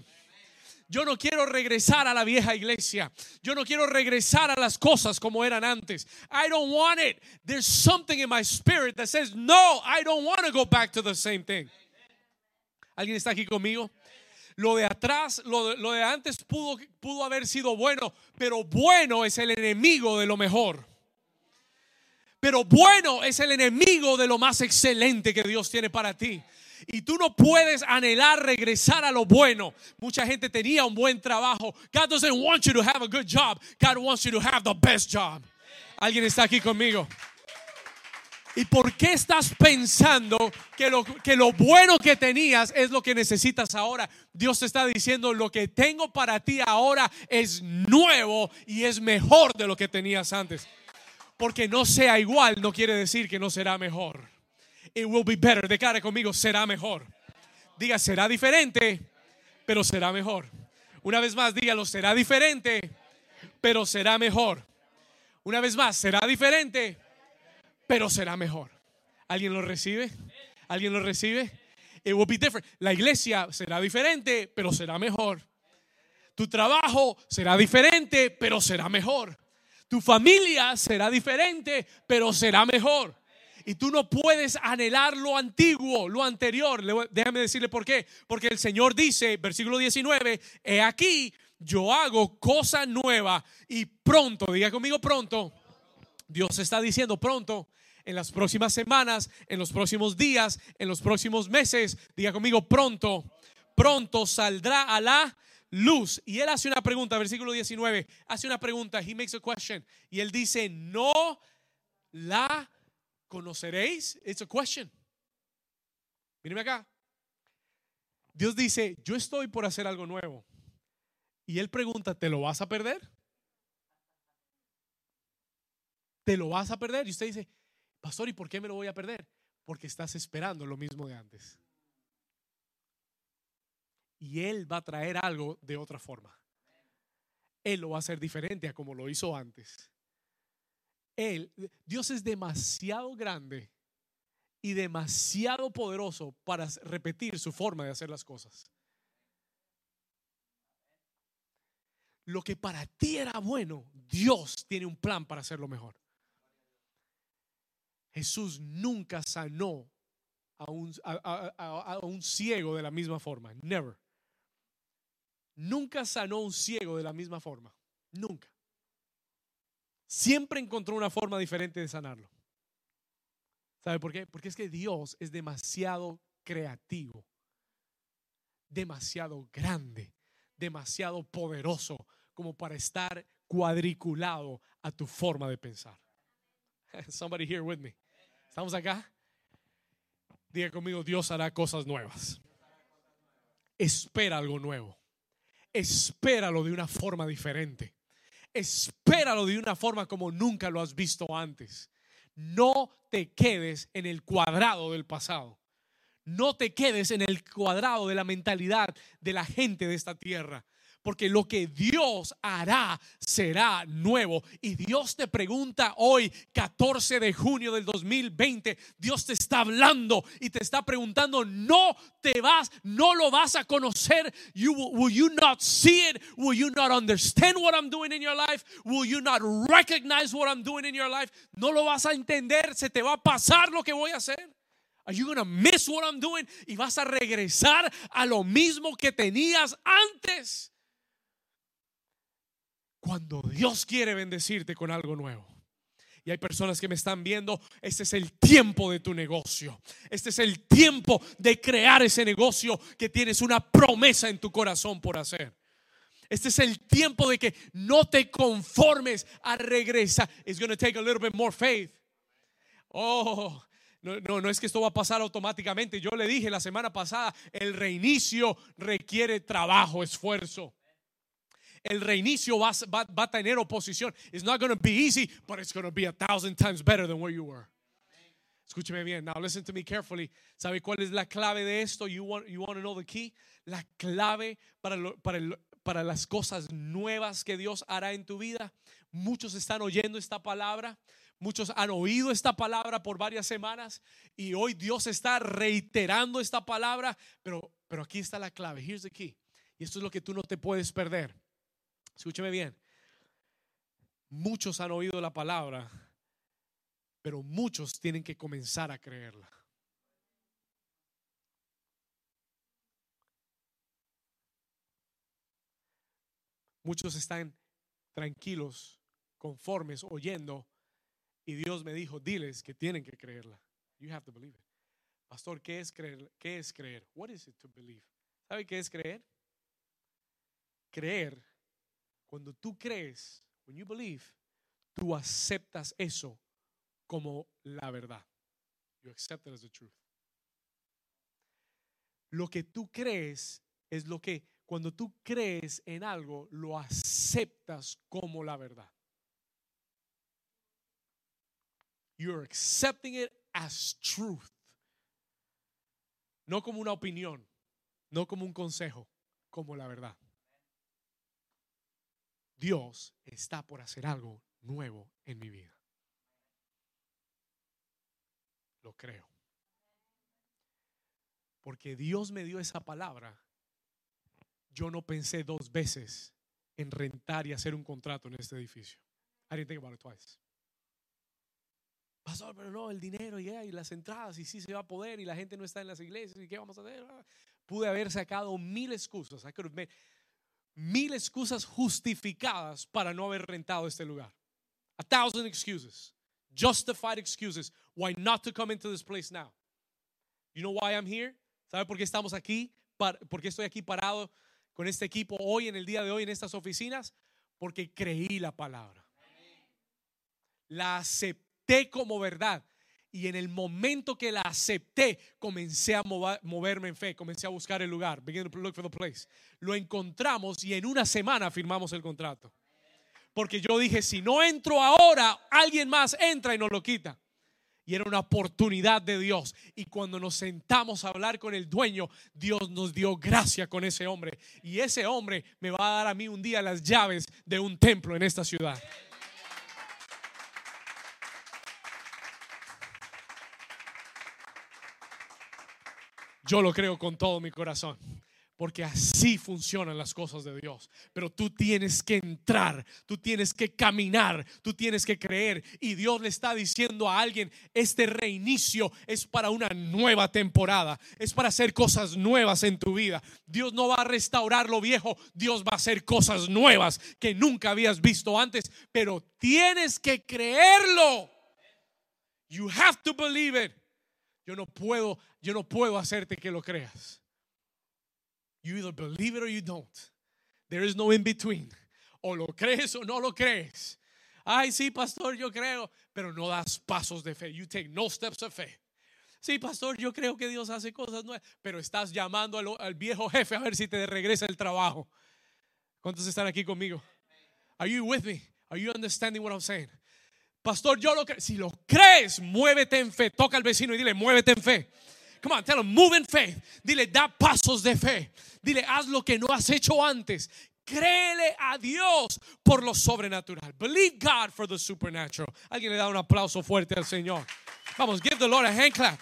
Yo no quiero regresar a la vieja iglesia. Yo no quiero regresar a las cosas como eran antes. I don't want it. There's something in my spirit that says, no, I don't want to go back to the same thing. ¿Alguien está aquí conmigo? Lo de atrás, lo de, lo de antes pudo, pudo haber sido bueno, pero bueno es el enemigo de lo mejor. Pero bueno es el enemigo de lo más excelente que Dios tiene para ti. Y tú no puedes anhelar regresar a lo bueno. Mucha gente tenía un buen trabajo. God doesn't want you to have a good job. God wants you to have the best job. ¿Alguien está aquí conmigo? ¿Y por qué estás pensando que lo, que lo bueno que tenías es lo que necesitas ahora? Dios te está diciendo, lo que tengo para ti ahora es nuevo y es mejor de lo que tenías antes. Porque no sea igual no quiere decir que no será mejor. It will be better. Declare conmigo, será mejor. Diga, será diferente, pero será mejor. Una vez más, dígalo, será diferente, pero será mejor. Una vez más, será diferente, pero será mejor. ¿Alguien lo recibe? ¿Alguien lo recibe? It will be different. La iglesia será diferente, pero será mejor. Tu trabajo será diferente, pero será mejor. Tu familia será diferente, pero será mejor. Y tú no puedes anhelar lo antiguo, lo anterior. Déjame decirle por qué. Porque el Señor dice, versículo 19, he aquí, yo hago cosa nueva y pronto, diga conmigo pronto. Dios está diciendo pronto, en las próximas semanas, en los próximos días, en los próximos meses, diga conmigo pronto, pronto saldrá a la luz. Y él hace una pregunta, versículo 19, hace una pregunta, he makes a question. Y él dice, no la conoceréis. It's a question. Míreme acá. Dios dice, yo estoy por hacer algo nuevo. Y él pregunta, ¿te lo vas a perder? ¿Te lo vas a perder? Y usted dice, pastor, ¿y por qué me lo voy a perder? Porque estás esperando lo mismo de antes. Y él va a traer algo de otra forma. Él lo va a hacer diferente a como lo hizo antes. Él, Dios es demasiado grande y demasiado poderoso para repetir su forma de hacer las cosas. Lo que para ti era bueno, Dios tiene un plan para hacerlo mejor. Jesús nunca sanó a un, a un ciego de la misma forma. Never. Nunca sanó a un ciego de la misma forma. Nunca siempre encontró una forma diferente de sanarlo. ¿Sabe por qué? Porque es que Dios es demasiado creativo, demasiado grande, demasiado poderoso como para estar cuadriculado a tu forma de pensar. Somebody here with me. ¿Estamos acá? Diga conmigo, Dios hará cosas nuevas. Espera algo nuevo. Espéralo de una forma diferente. Espéralo de una forma como nunca lo has visto antes. No te quedes en el cuadrado del pasado. No te quedes en el cuadrado de la mentalidad de la gente de esta tierra porque lo que Dios hará será nuevo. Y Dios te pregunta hoy, 14 de junio del 2020, Dios te está hablando y te está preguntando, no te vas, no lo vas a conocer. You, will you not see it? Will you not understand what I'm doing in your life? Will you not recognize what I'm doing in your life? No lo vas a entender, se te va a pasar lo que voy a hacer. Are you gonna miss what I'm doing? Y vas a regresar a lo mismo que tenías antes. Cuando Dios quiere bendecirte con algo nuevo. Y hay personas que me están viendo, este es el tiempo de tu negocio. Este es el tiempo de crear ese negocio que tienes una promesa en tu corazón por hacer. Este es el tiempo de que no te conformes a regresar. It's going to take a little bit more faith. Oh, no, no, no es que esto va a pasar automáticamente. Yo le dije la semana pasada, el reinicio requiere trabajo, esfuerzo. El reinicio va, va, va a tener oposición. It's not going to be easy, but it's going to be a thousand times better than where you were. Escúcheme bien. Now listen to me carefully. ¿Sabe cuál es la clave de esto? You want, you want to know the key? La clave para, para, el, para las cosas nuevas que Dios hará en tu vida. Muchos están oyendo esta palabra. Muchos han oído esta palabra por varias semanas y hoy Dios está reiterando esta palabra, pero, pero aquí está la clave. Here's the key. Y esto es lo que tú no te puedes perder. Escúcheme bien. Muchos han oído la palabra, pero muchos tienen que comenzar a creerla. Muchos están tranquilos, conformes, oyendo, y Dios me dijo, diles que tienen que creerla. You have to believe it. Pastor, ¿qué es creer? ¿Qué es creer? What is it to believe? ¿Sabe qué es creer? Creer, cuando tú crees, when you believe, tú aceptas eso como la verdad. You accept it as the truth. Lo que tú crees es lo que cuando tú crees en algo, lo aceptas como la verdad. You're accepting it as truth. No como una opinión, no como un consejo, como la verdad. Dios está por hacer algo nuevo en mi vida. Lo creo. Porque Dios me dio esa palabra. Yo no pensé dos veces en rentar y hacer un contrato en este edificio. I didn't think about it twice. Pastor, pero no, el dinero y, y las entradas, y sí se va a poder, y la gente no está en las iglesias, y qué vamos a hacer. Pude haber sacado mil excusas. I could have made mil excusas justificadas para no haber rentado este lugar. A thousand excuses, justified excuses, why not to come into this place now. You know why I'm here? ¿Sabe por qué estamos aquí? ¿Por qué estoy aquí parado con este equipo hoy, en el día de hoy, en estas oficinas? Porque creí la palabra. La acepté como verdad. Y en el momento que la acepté, comencé a moverme en fe, comencé a buscar el lugar. Begin to look for the place. Lo encontramos y en una semana firmamos el contrato. Porque yo dije, si no entro ahora, alguien más entra y nos lo quita. Y era una oportunidad de Dios. Y cuando nos sentamos a hablar con el dueño, Dios nos dio gracia con ese hombre. Y ese hombre me va a dar a mí un día las llaves de un templo en esta ciudad. Yo lo creo con todo mi corazón. Porque así funcionan las cosas de Dios. Pero tú tienes que entrar, tú tienes que caminar, tú tienes que creer. Y Dios le está diciendo a alguien, este reinicio es para una nueva temporada, es para hacer cosas nuevas en tu vida. Dios no va a restaurar lo viejo, Dios va a hacer cosas nuevas que nunca habías visto antes. Pero tienes que creerlo. You have to believe it. Yo no puedo, yo no puedo hacerte que lo creas. You either believe it or you don't. There is no in between. O lo crees o no lo crees. Ay, sí, pastor, yo creo, pero no das pasos de fe. You take no steps of faith. Sí, pastor, yo creo que Dios hace cosas nuevas, pero estás llamando al, al, viejo jefe a ver si te regresa el trabajo. ¿Cuántos están aquí conmigo? Are you with me? Are you understanding what I'm saying? Pastor, yo lo. Si lo crees, muévete en fe. Toca al vecino y dile, muévete en fe. Come on, tell him, move in faith. Dile, da pasos de fe. Dile, haz lo que no has hecho antes. Créele a Dios por lo sobrenatural. Believe God for the supernatural. Alguien le da un aplauso fuerte al Señor. Vamos, give the Lord a hand clap.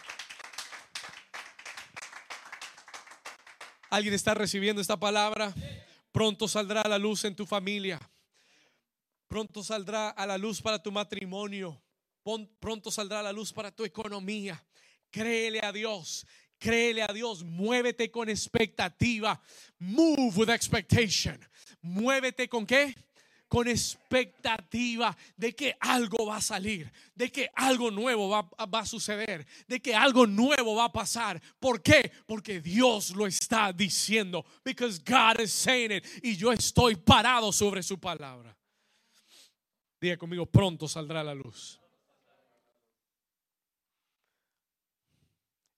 ¿Alguien está recibiendo esta palabra? Pronto saldrá la luz en tu familia. Pronto saldrá a la luz para tu matrimonio. Pronto saldrá a la luz para tu economía. Créele a Dios. Créele a Dios, muévete con expectativa. Move with expectation. Muévete con qué? Con expectativa de que algo va a salir, de que algo nuevo va, va, a suceder, de que algo nuevo va a pasar. ¿Por qué? Porque Dios lo está diciendo. Because God is saying it. Y yo estoy parado sobre su palabra. Diga conmigo, pronto saldrá la luz.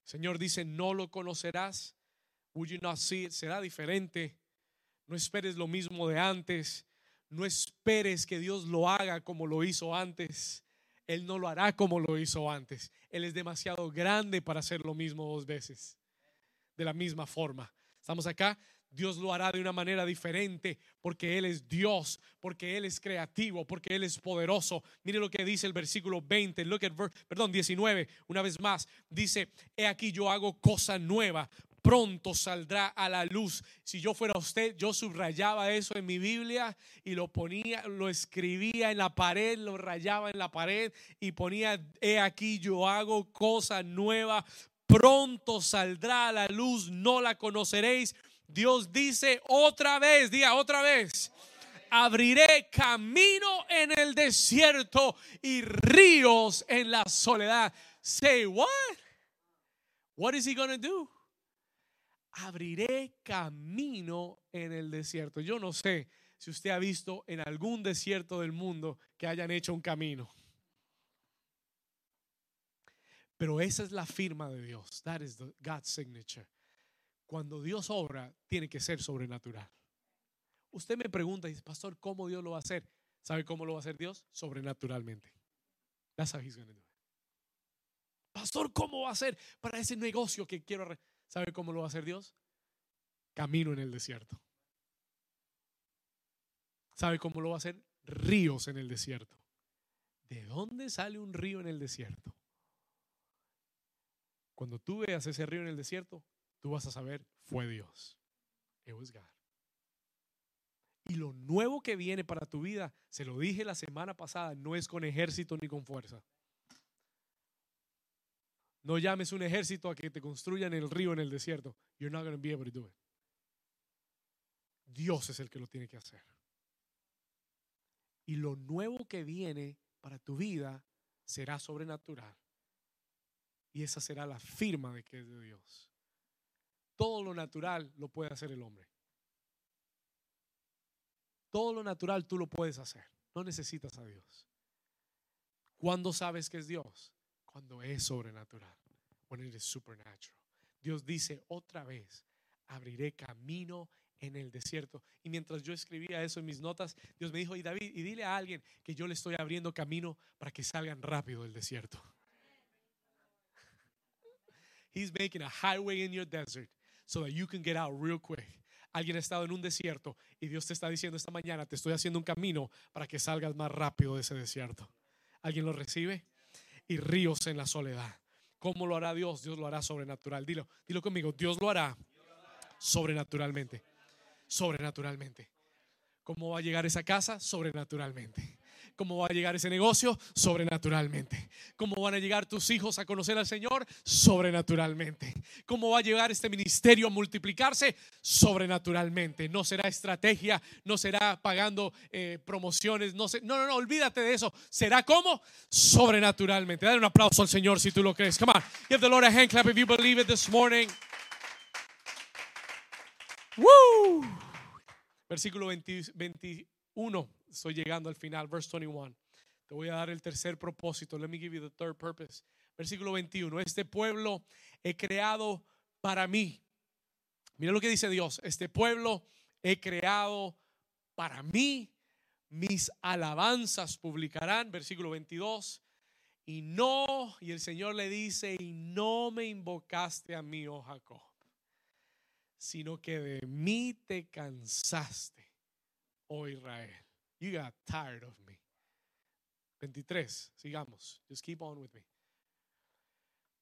Señor dice, no lo conocerás. Would you not? Será diferente. No esperes lo mismo de antes. No esperes que Dios lo haga como lo hizo antes. Él no lo hará como lo hizo antes. Él es demasiado grande para hacer lo mismo dos veces. De la misma forma. ¿Estamos acá? Dios lo hará de una manera diferente porque Él es Dios, porque Él es creativo, porque Él es poderoso. Mire lo que dice el versículo 20, look at perdón, 19, una vez más. Dice, he aquí yo hago cosa nueva, pronto saldrá a la luz. Si yo fuera usted, yo subrayaba eso en mi Biblia y lo ponía, lo escribía en la pared, lo rayaba en la pared y ponía, he aquí yo hago cosa nueva, pronto saldrá a la luz, no la conoceréis Dios dice otra vez, diga otra vez, abriré camino en el desierto y ríos en la soledad. Say what? What is he going to do? Abriré camino en el desierto. Yo no sé si usted ha visto en algún desierto del mundo que hayan hecho un camino. Pero esa es la firma de Dios. That is the God's signature cuando Dios obra, tiene que ser sobrenatural. Usted me pregunta, dice, pastor, ¿cómo Dios lo va a hacer? ¿Sabe cómo lo va a hacer Dios? Sobrenaturalmente. That's how he's going. Pastor, ¿cómo va a hacer para ese negocio que quiero? ¿Sabe cómo lo va a hacer Dios? Camino en el desierto. ¿Sabe cómo lo va a hacer? Ríos en el desierto. ¿De dónde sale un río en el desierto? Cuando tú veas ese río en el desierto, tú vas a saber, fue Dios. It was God. Y lo nuevo que viene para tu vida, se lo dije la semana pasada, no es con ejército ni con fuerza. No llames un ejército a que te construyan el río en el desierto. You're not going to be able to do it. Dios es el que lo tiene que hacer. Y lo nuevo que viene para tu vida será sobrenatural. Y esa será la firma de que es de Dios. Todo lo natural lo puede hacer el hombre. Todo lo natural tú lo puedes hacer. No necesitas a Dios. ¿Cuándo sabes que es Dios? Cuando es sobrenatural. When it is supernatural. Dios dice otra vez, abriré camino en el desierto. Y mientras yo escribía eso en mis notas, Dios me dijo, y David, y dile a alguien que yo le estoy abriendo camino para que salgan rápido del desierto. He's making a highway in your desert so that you can get out real quick. Alguien ha estado en un desierto y Dios te está diciendo esta mañana, te estoy haciendo un camino para que salgas más rápido de ese desierto. ¿Alguien lo recibe? Y ríos en la soledad. ¿Cómo lo hará Dios? Dios lo hará sobrenatural. Dilo, dilo conmigo, Dios lo hará sobrenaturalmente. Sobrenaturalmente. ¿Cómo va a llegar esa casa? Sobrenaturalmente cómo va a llegar ese negocio sobrenaturalmente. Cómo van a llegar tus hijos a conocer al Señor sobrenaturalmente. Cómo va a llegar este ministerio a multiplicarse sobrenaturalmente. No será estrategia, no será pagando eh, promociones, no, no, no, no, olvídate de eso. Será como sobrenaturalmente. Dale un aplauso al Señor si tú lo crees. Come on, give the Lord a hand clap if you believe it this morning. Woo! Versículo 21 estoy llegando al final, verse 21. Te voy a dar el tercer propósito. Let me give you the third purpose. Versículo 21. Este pueblo he creado para mí. Mira lo que dice Dios. Este pueblo he creado para mí. Mis alabanzas publicarán. Versículo 22. Y no, y el Señor le dice, y no me invocaste a mí, oh Jacob, sino que de mí te cansaste, oh Israel. You got tired of me. 23, sigamos. Just keep on with me.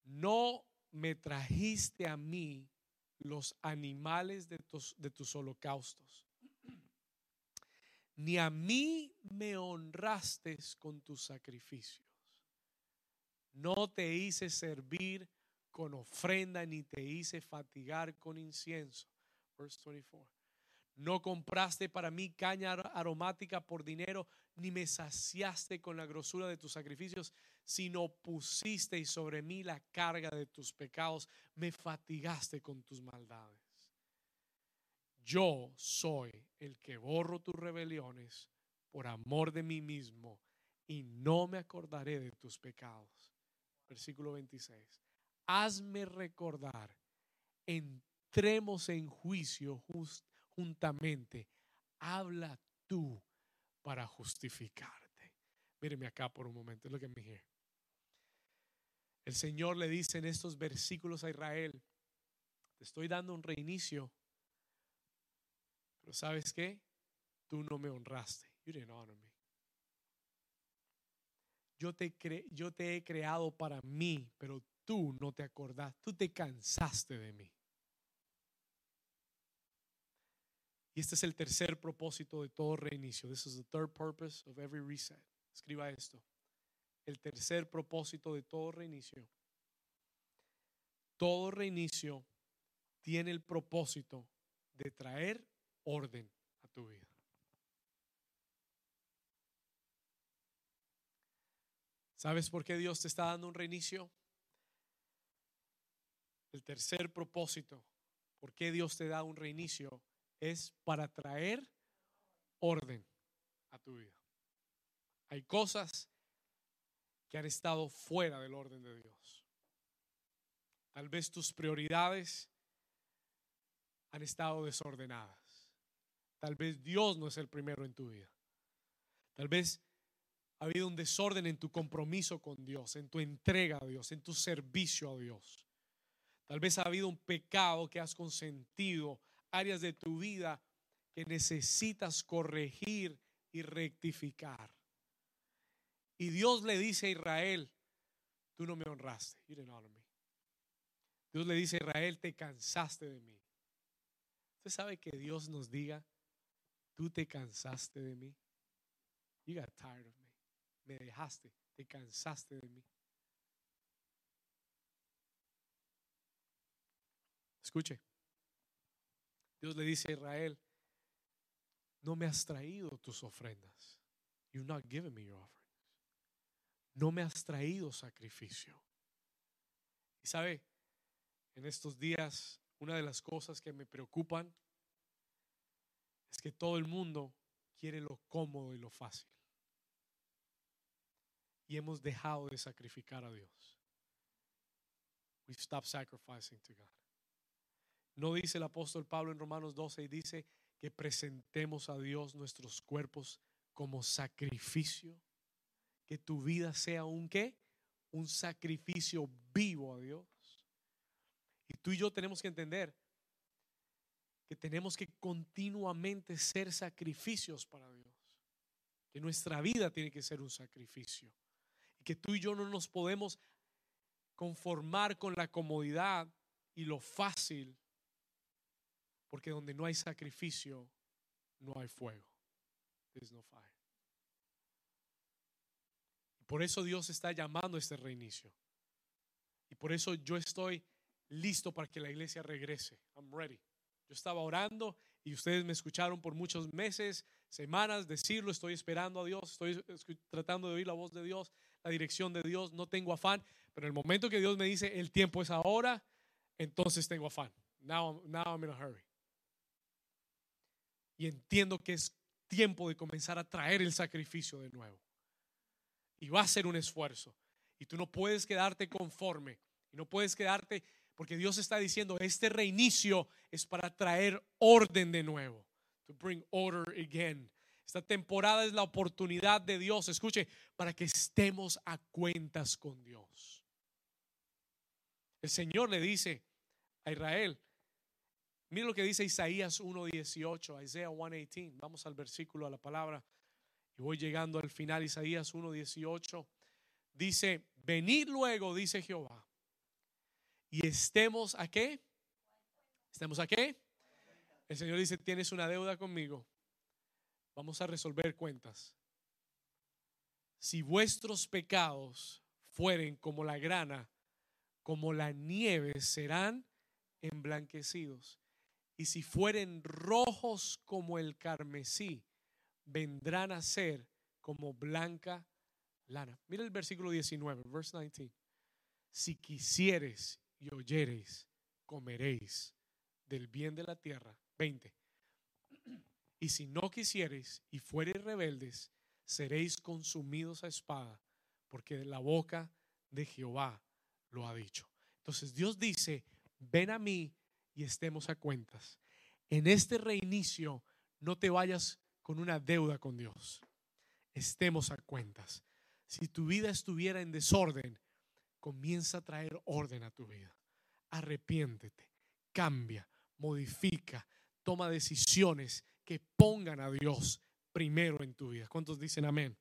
No me trajiste a mí los animales de tus, de tus holocaustos, ni a mí me honraste con tus sacrificios. No te hice servir con ofrenda ni te hice fatigar con incienso. Verse 24. No compraste para mí caña aromática por dinero, ni me saciaste con la grosura de tus sacrificios, sino pusiste sobre mí la carga de tus pecados, me fatigaste con tus maldades. Yo soy el que borro tus rebeliones por amor de mí mismo y no me acordaré de tus pecados. Versículo 26. Hazme recordar, entremos en juicio juntamente. Habla tú para justificarte. Míreme acá por un momento, lo que me dije. El Señor le dice en estos versículos a Israel, te estoy dando un reinicio, pero ¿sabes qué? Tú no me honraste. You didn't honor me. Yo te, yo te he creado para mí, pero tú no te acordás, tú te cansaste de mí. Y este es el tercer propósito de todo reinicio. This is the third purpose of every reset. Escriba esto. El tercer propósito de todo reinicio. Todo reinicio tiene el propósito de traer orden a tu vida. ¿Sabes por qué Dios te está dando un reinicio? El tercer propósito, por qué Dios te da un reinicio, es para traer orden a tu vida. Hay cosas que han estado fuera del orden de Dios. Tal vez tus prioridades han estado desordenadas. Tal vez Dios no es el primero en tu vida. Tal vez ha habido un desorden en tu compromiso con Dios, en tu entrega a Dios, en tu servicio a Dios. Tal vez ha habido un pecado que has consentido, áreas de tu vida que necesitas corregir y rectificar. Y Dios le dice a Israel, tú no me honraste. Dios le dice a Israel, te cansaste de mí. Usted sabe que Dios nos diga, tú te cansaste de mí. You got tired of me. Me dejaste, te cansaste de mí. Escuche. Dios le dice a Israel, no me has traído tus ofrendas. You're not giving me your offerings. No me has traído sacrificio. Y sabe, en estos días, una de las cosas que me preocupan es que todo el mundo quiere lo cómodo y lo fácil. Y hemos dejado de sacrificar a Dios. We've stopped sacrificing to God. No dice el apóstol Pablo en Romanos 12 y dice que presentemos a Dios nuestros cuerpos como sacrificio, que tu vida sea un? Un sacrificio vivo a Dios. Y tú y yo tenemos que entender que tenemos que continuamente ser sacrificios para Dios. Que nuestra vida tiene que ser un sacrificio. Y que tú y yo no nos podemos conformar con la comodidad y lo fácil porque donde no hay sacrificio, no hay fuego. There's no fire. por eso Dios está llamando a este reinicio. Y por eso yo estoy listo para que la iglesia regrese. I'm ready. Yo estaba orando y ustedes me escucharon por muchos meses, semanas decirlo, estoy esperando a Dios, estoy tratando de oír la voz de Dios, la dirección de Dios, no tengo afán, pero el momento que Dios me dice el tiempo es ahora, entonces tengo afán. Now, now I'm in a hurry y entiendo que es tiempo de comenzar a traer el sacrificio de nuevo. Y va a ser un esfuerzo. Y tú no puedes quedarte conforme. Y no puedes quedarte, porque Dios está diciendo, este reinicio es para traer orden de nuevo. To bring order again. Esta temporada es la oportunidad de Dios, escuche, para que estemos a cuentas con Dios. El Señor le dice a Israel, Mira lo que dice Isaías 1.18, Isaías 1.18. Vamos al versículo, a la palabra. Y voy llegando al final, Isaías 1.18. Dice, venid luego, dice Jehová. Y estemos a qué? ¿Estemos a qué? El Señor dice, tienes una deuda conmigo. Vamos a resolver cuentas. Si vuestros pecados fueren como la grana, como la nieve serán emblanquecidos. Y si fueren rojos como el carmesí, vendrán a ser como blanca lana. Mira el versículo 19, verse 19. Si quisieres y oyereis, comeréis del bien de la tierra. 20. Y si no quisiereis y fuereis rebeldes, seréis consumidos a espada, porque de la boca de Jehová lo ha dicho. Entonces Dios dice, ven a mí y estemos a cuentas. En este reinicio no te vayas con una deuda con Dios. Estemos a cuentas. Si tu vida estuviera en desorden, comienza a traer orden a tu vida. Arrepiéntete, cambia, modifica, toma decisiones que pongan a Dios primero en tu vida. ¿Cuántos dicen amén?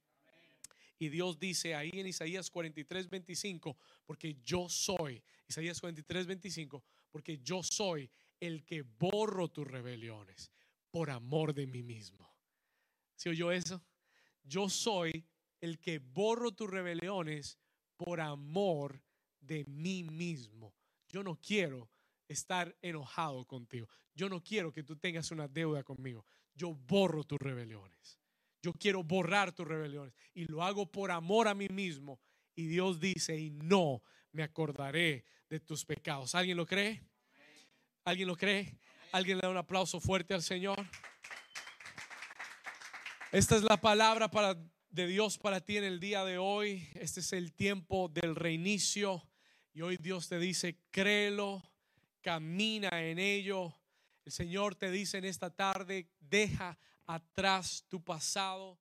Y Dios dice ahí en Isaías 43, 25, porque yo soy, Isaías 43, 25, porque yo soy el que borro tus rebeliones por amor de mí mismo. ¿Se oyó eso? Yo soy el que borro tus rebeliones por amor de mí mismo. Yo no quiero estar enojado contigo. Yo no quiero que tú tengas una deuda conmigo. Yo borro tus rebeliones. Yo quiero borrar tus rebeliones y lo hago por amor a mí mismo. Y Dios dice, y no me acordaré de tus pecados. ¿Alguien lo cree? ¿Alguien lo cree? ¿Alguien le da un aplauso fuerte al Señor? Esta es la palabra de Dios para ti en el día de hoy. Este es el tiempo del reinicio. Y hoy Dios te dice, créelo, camina en ello. El Señor te dice en esta tarde, deja atrás tu pasado.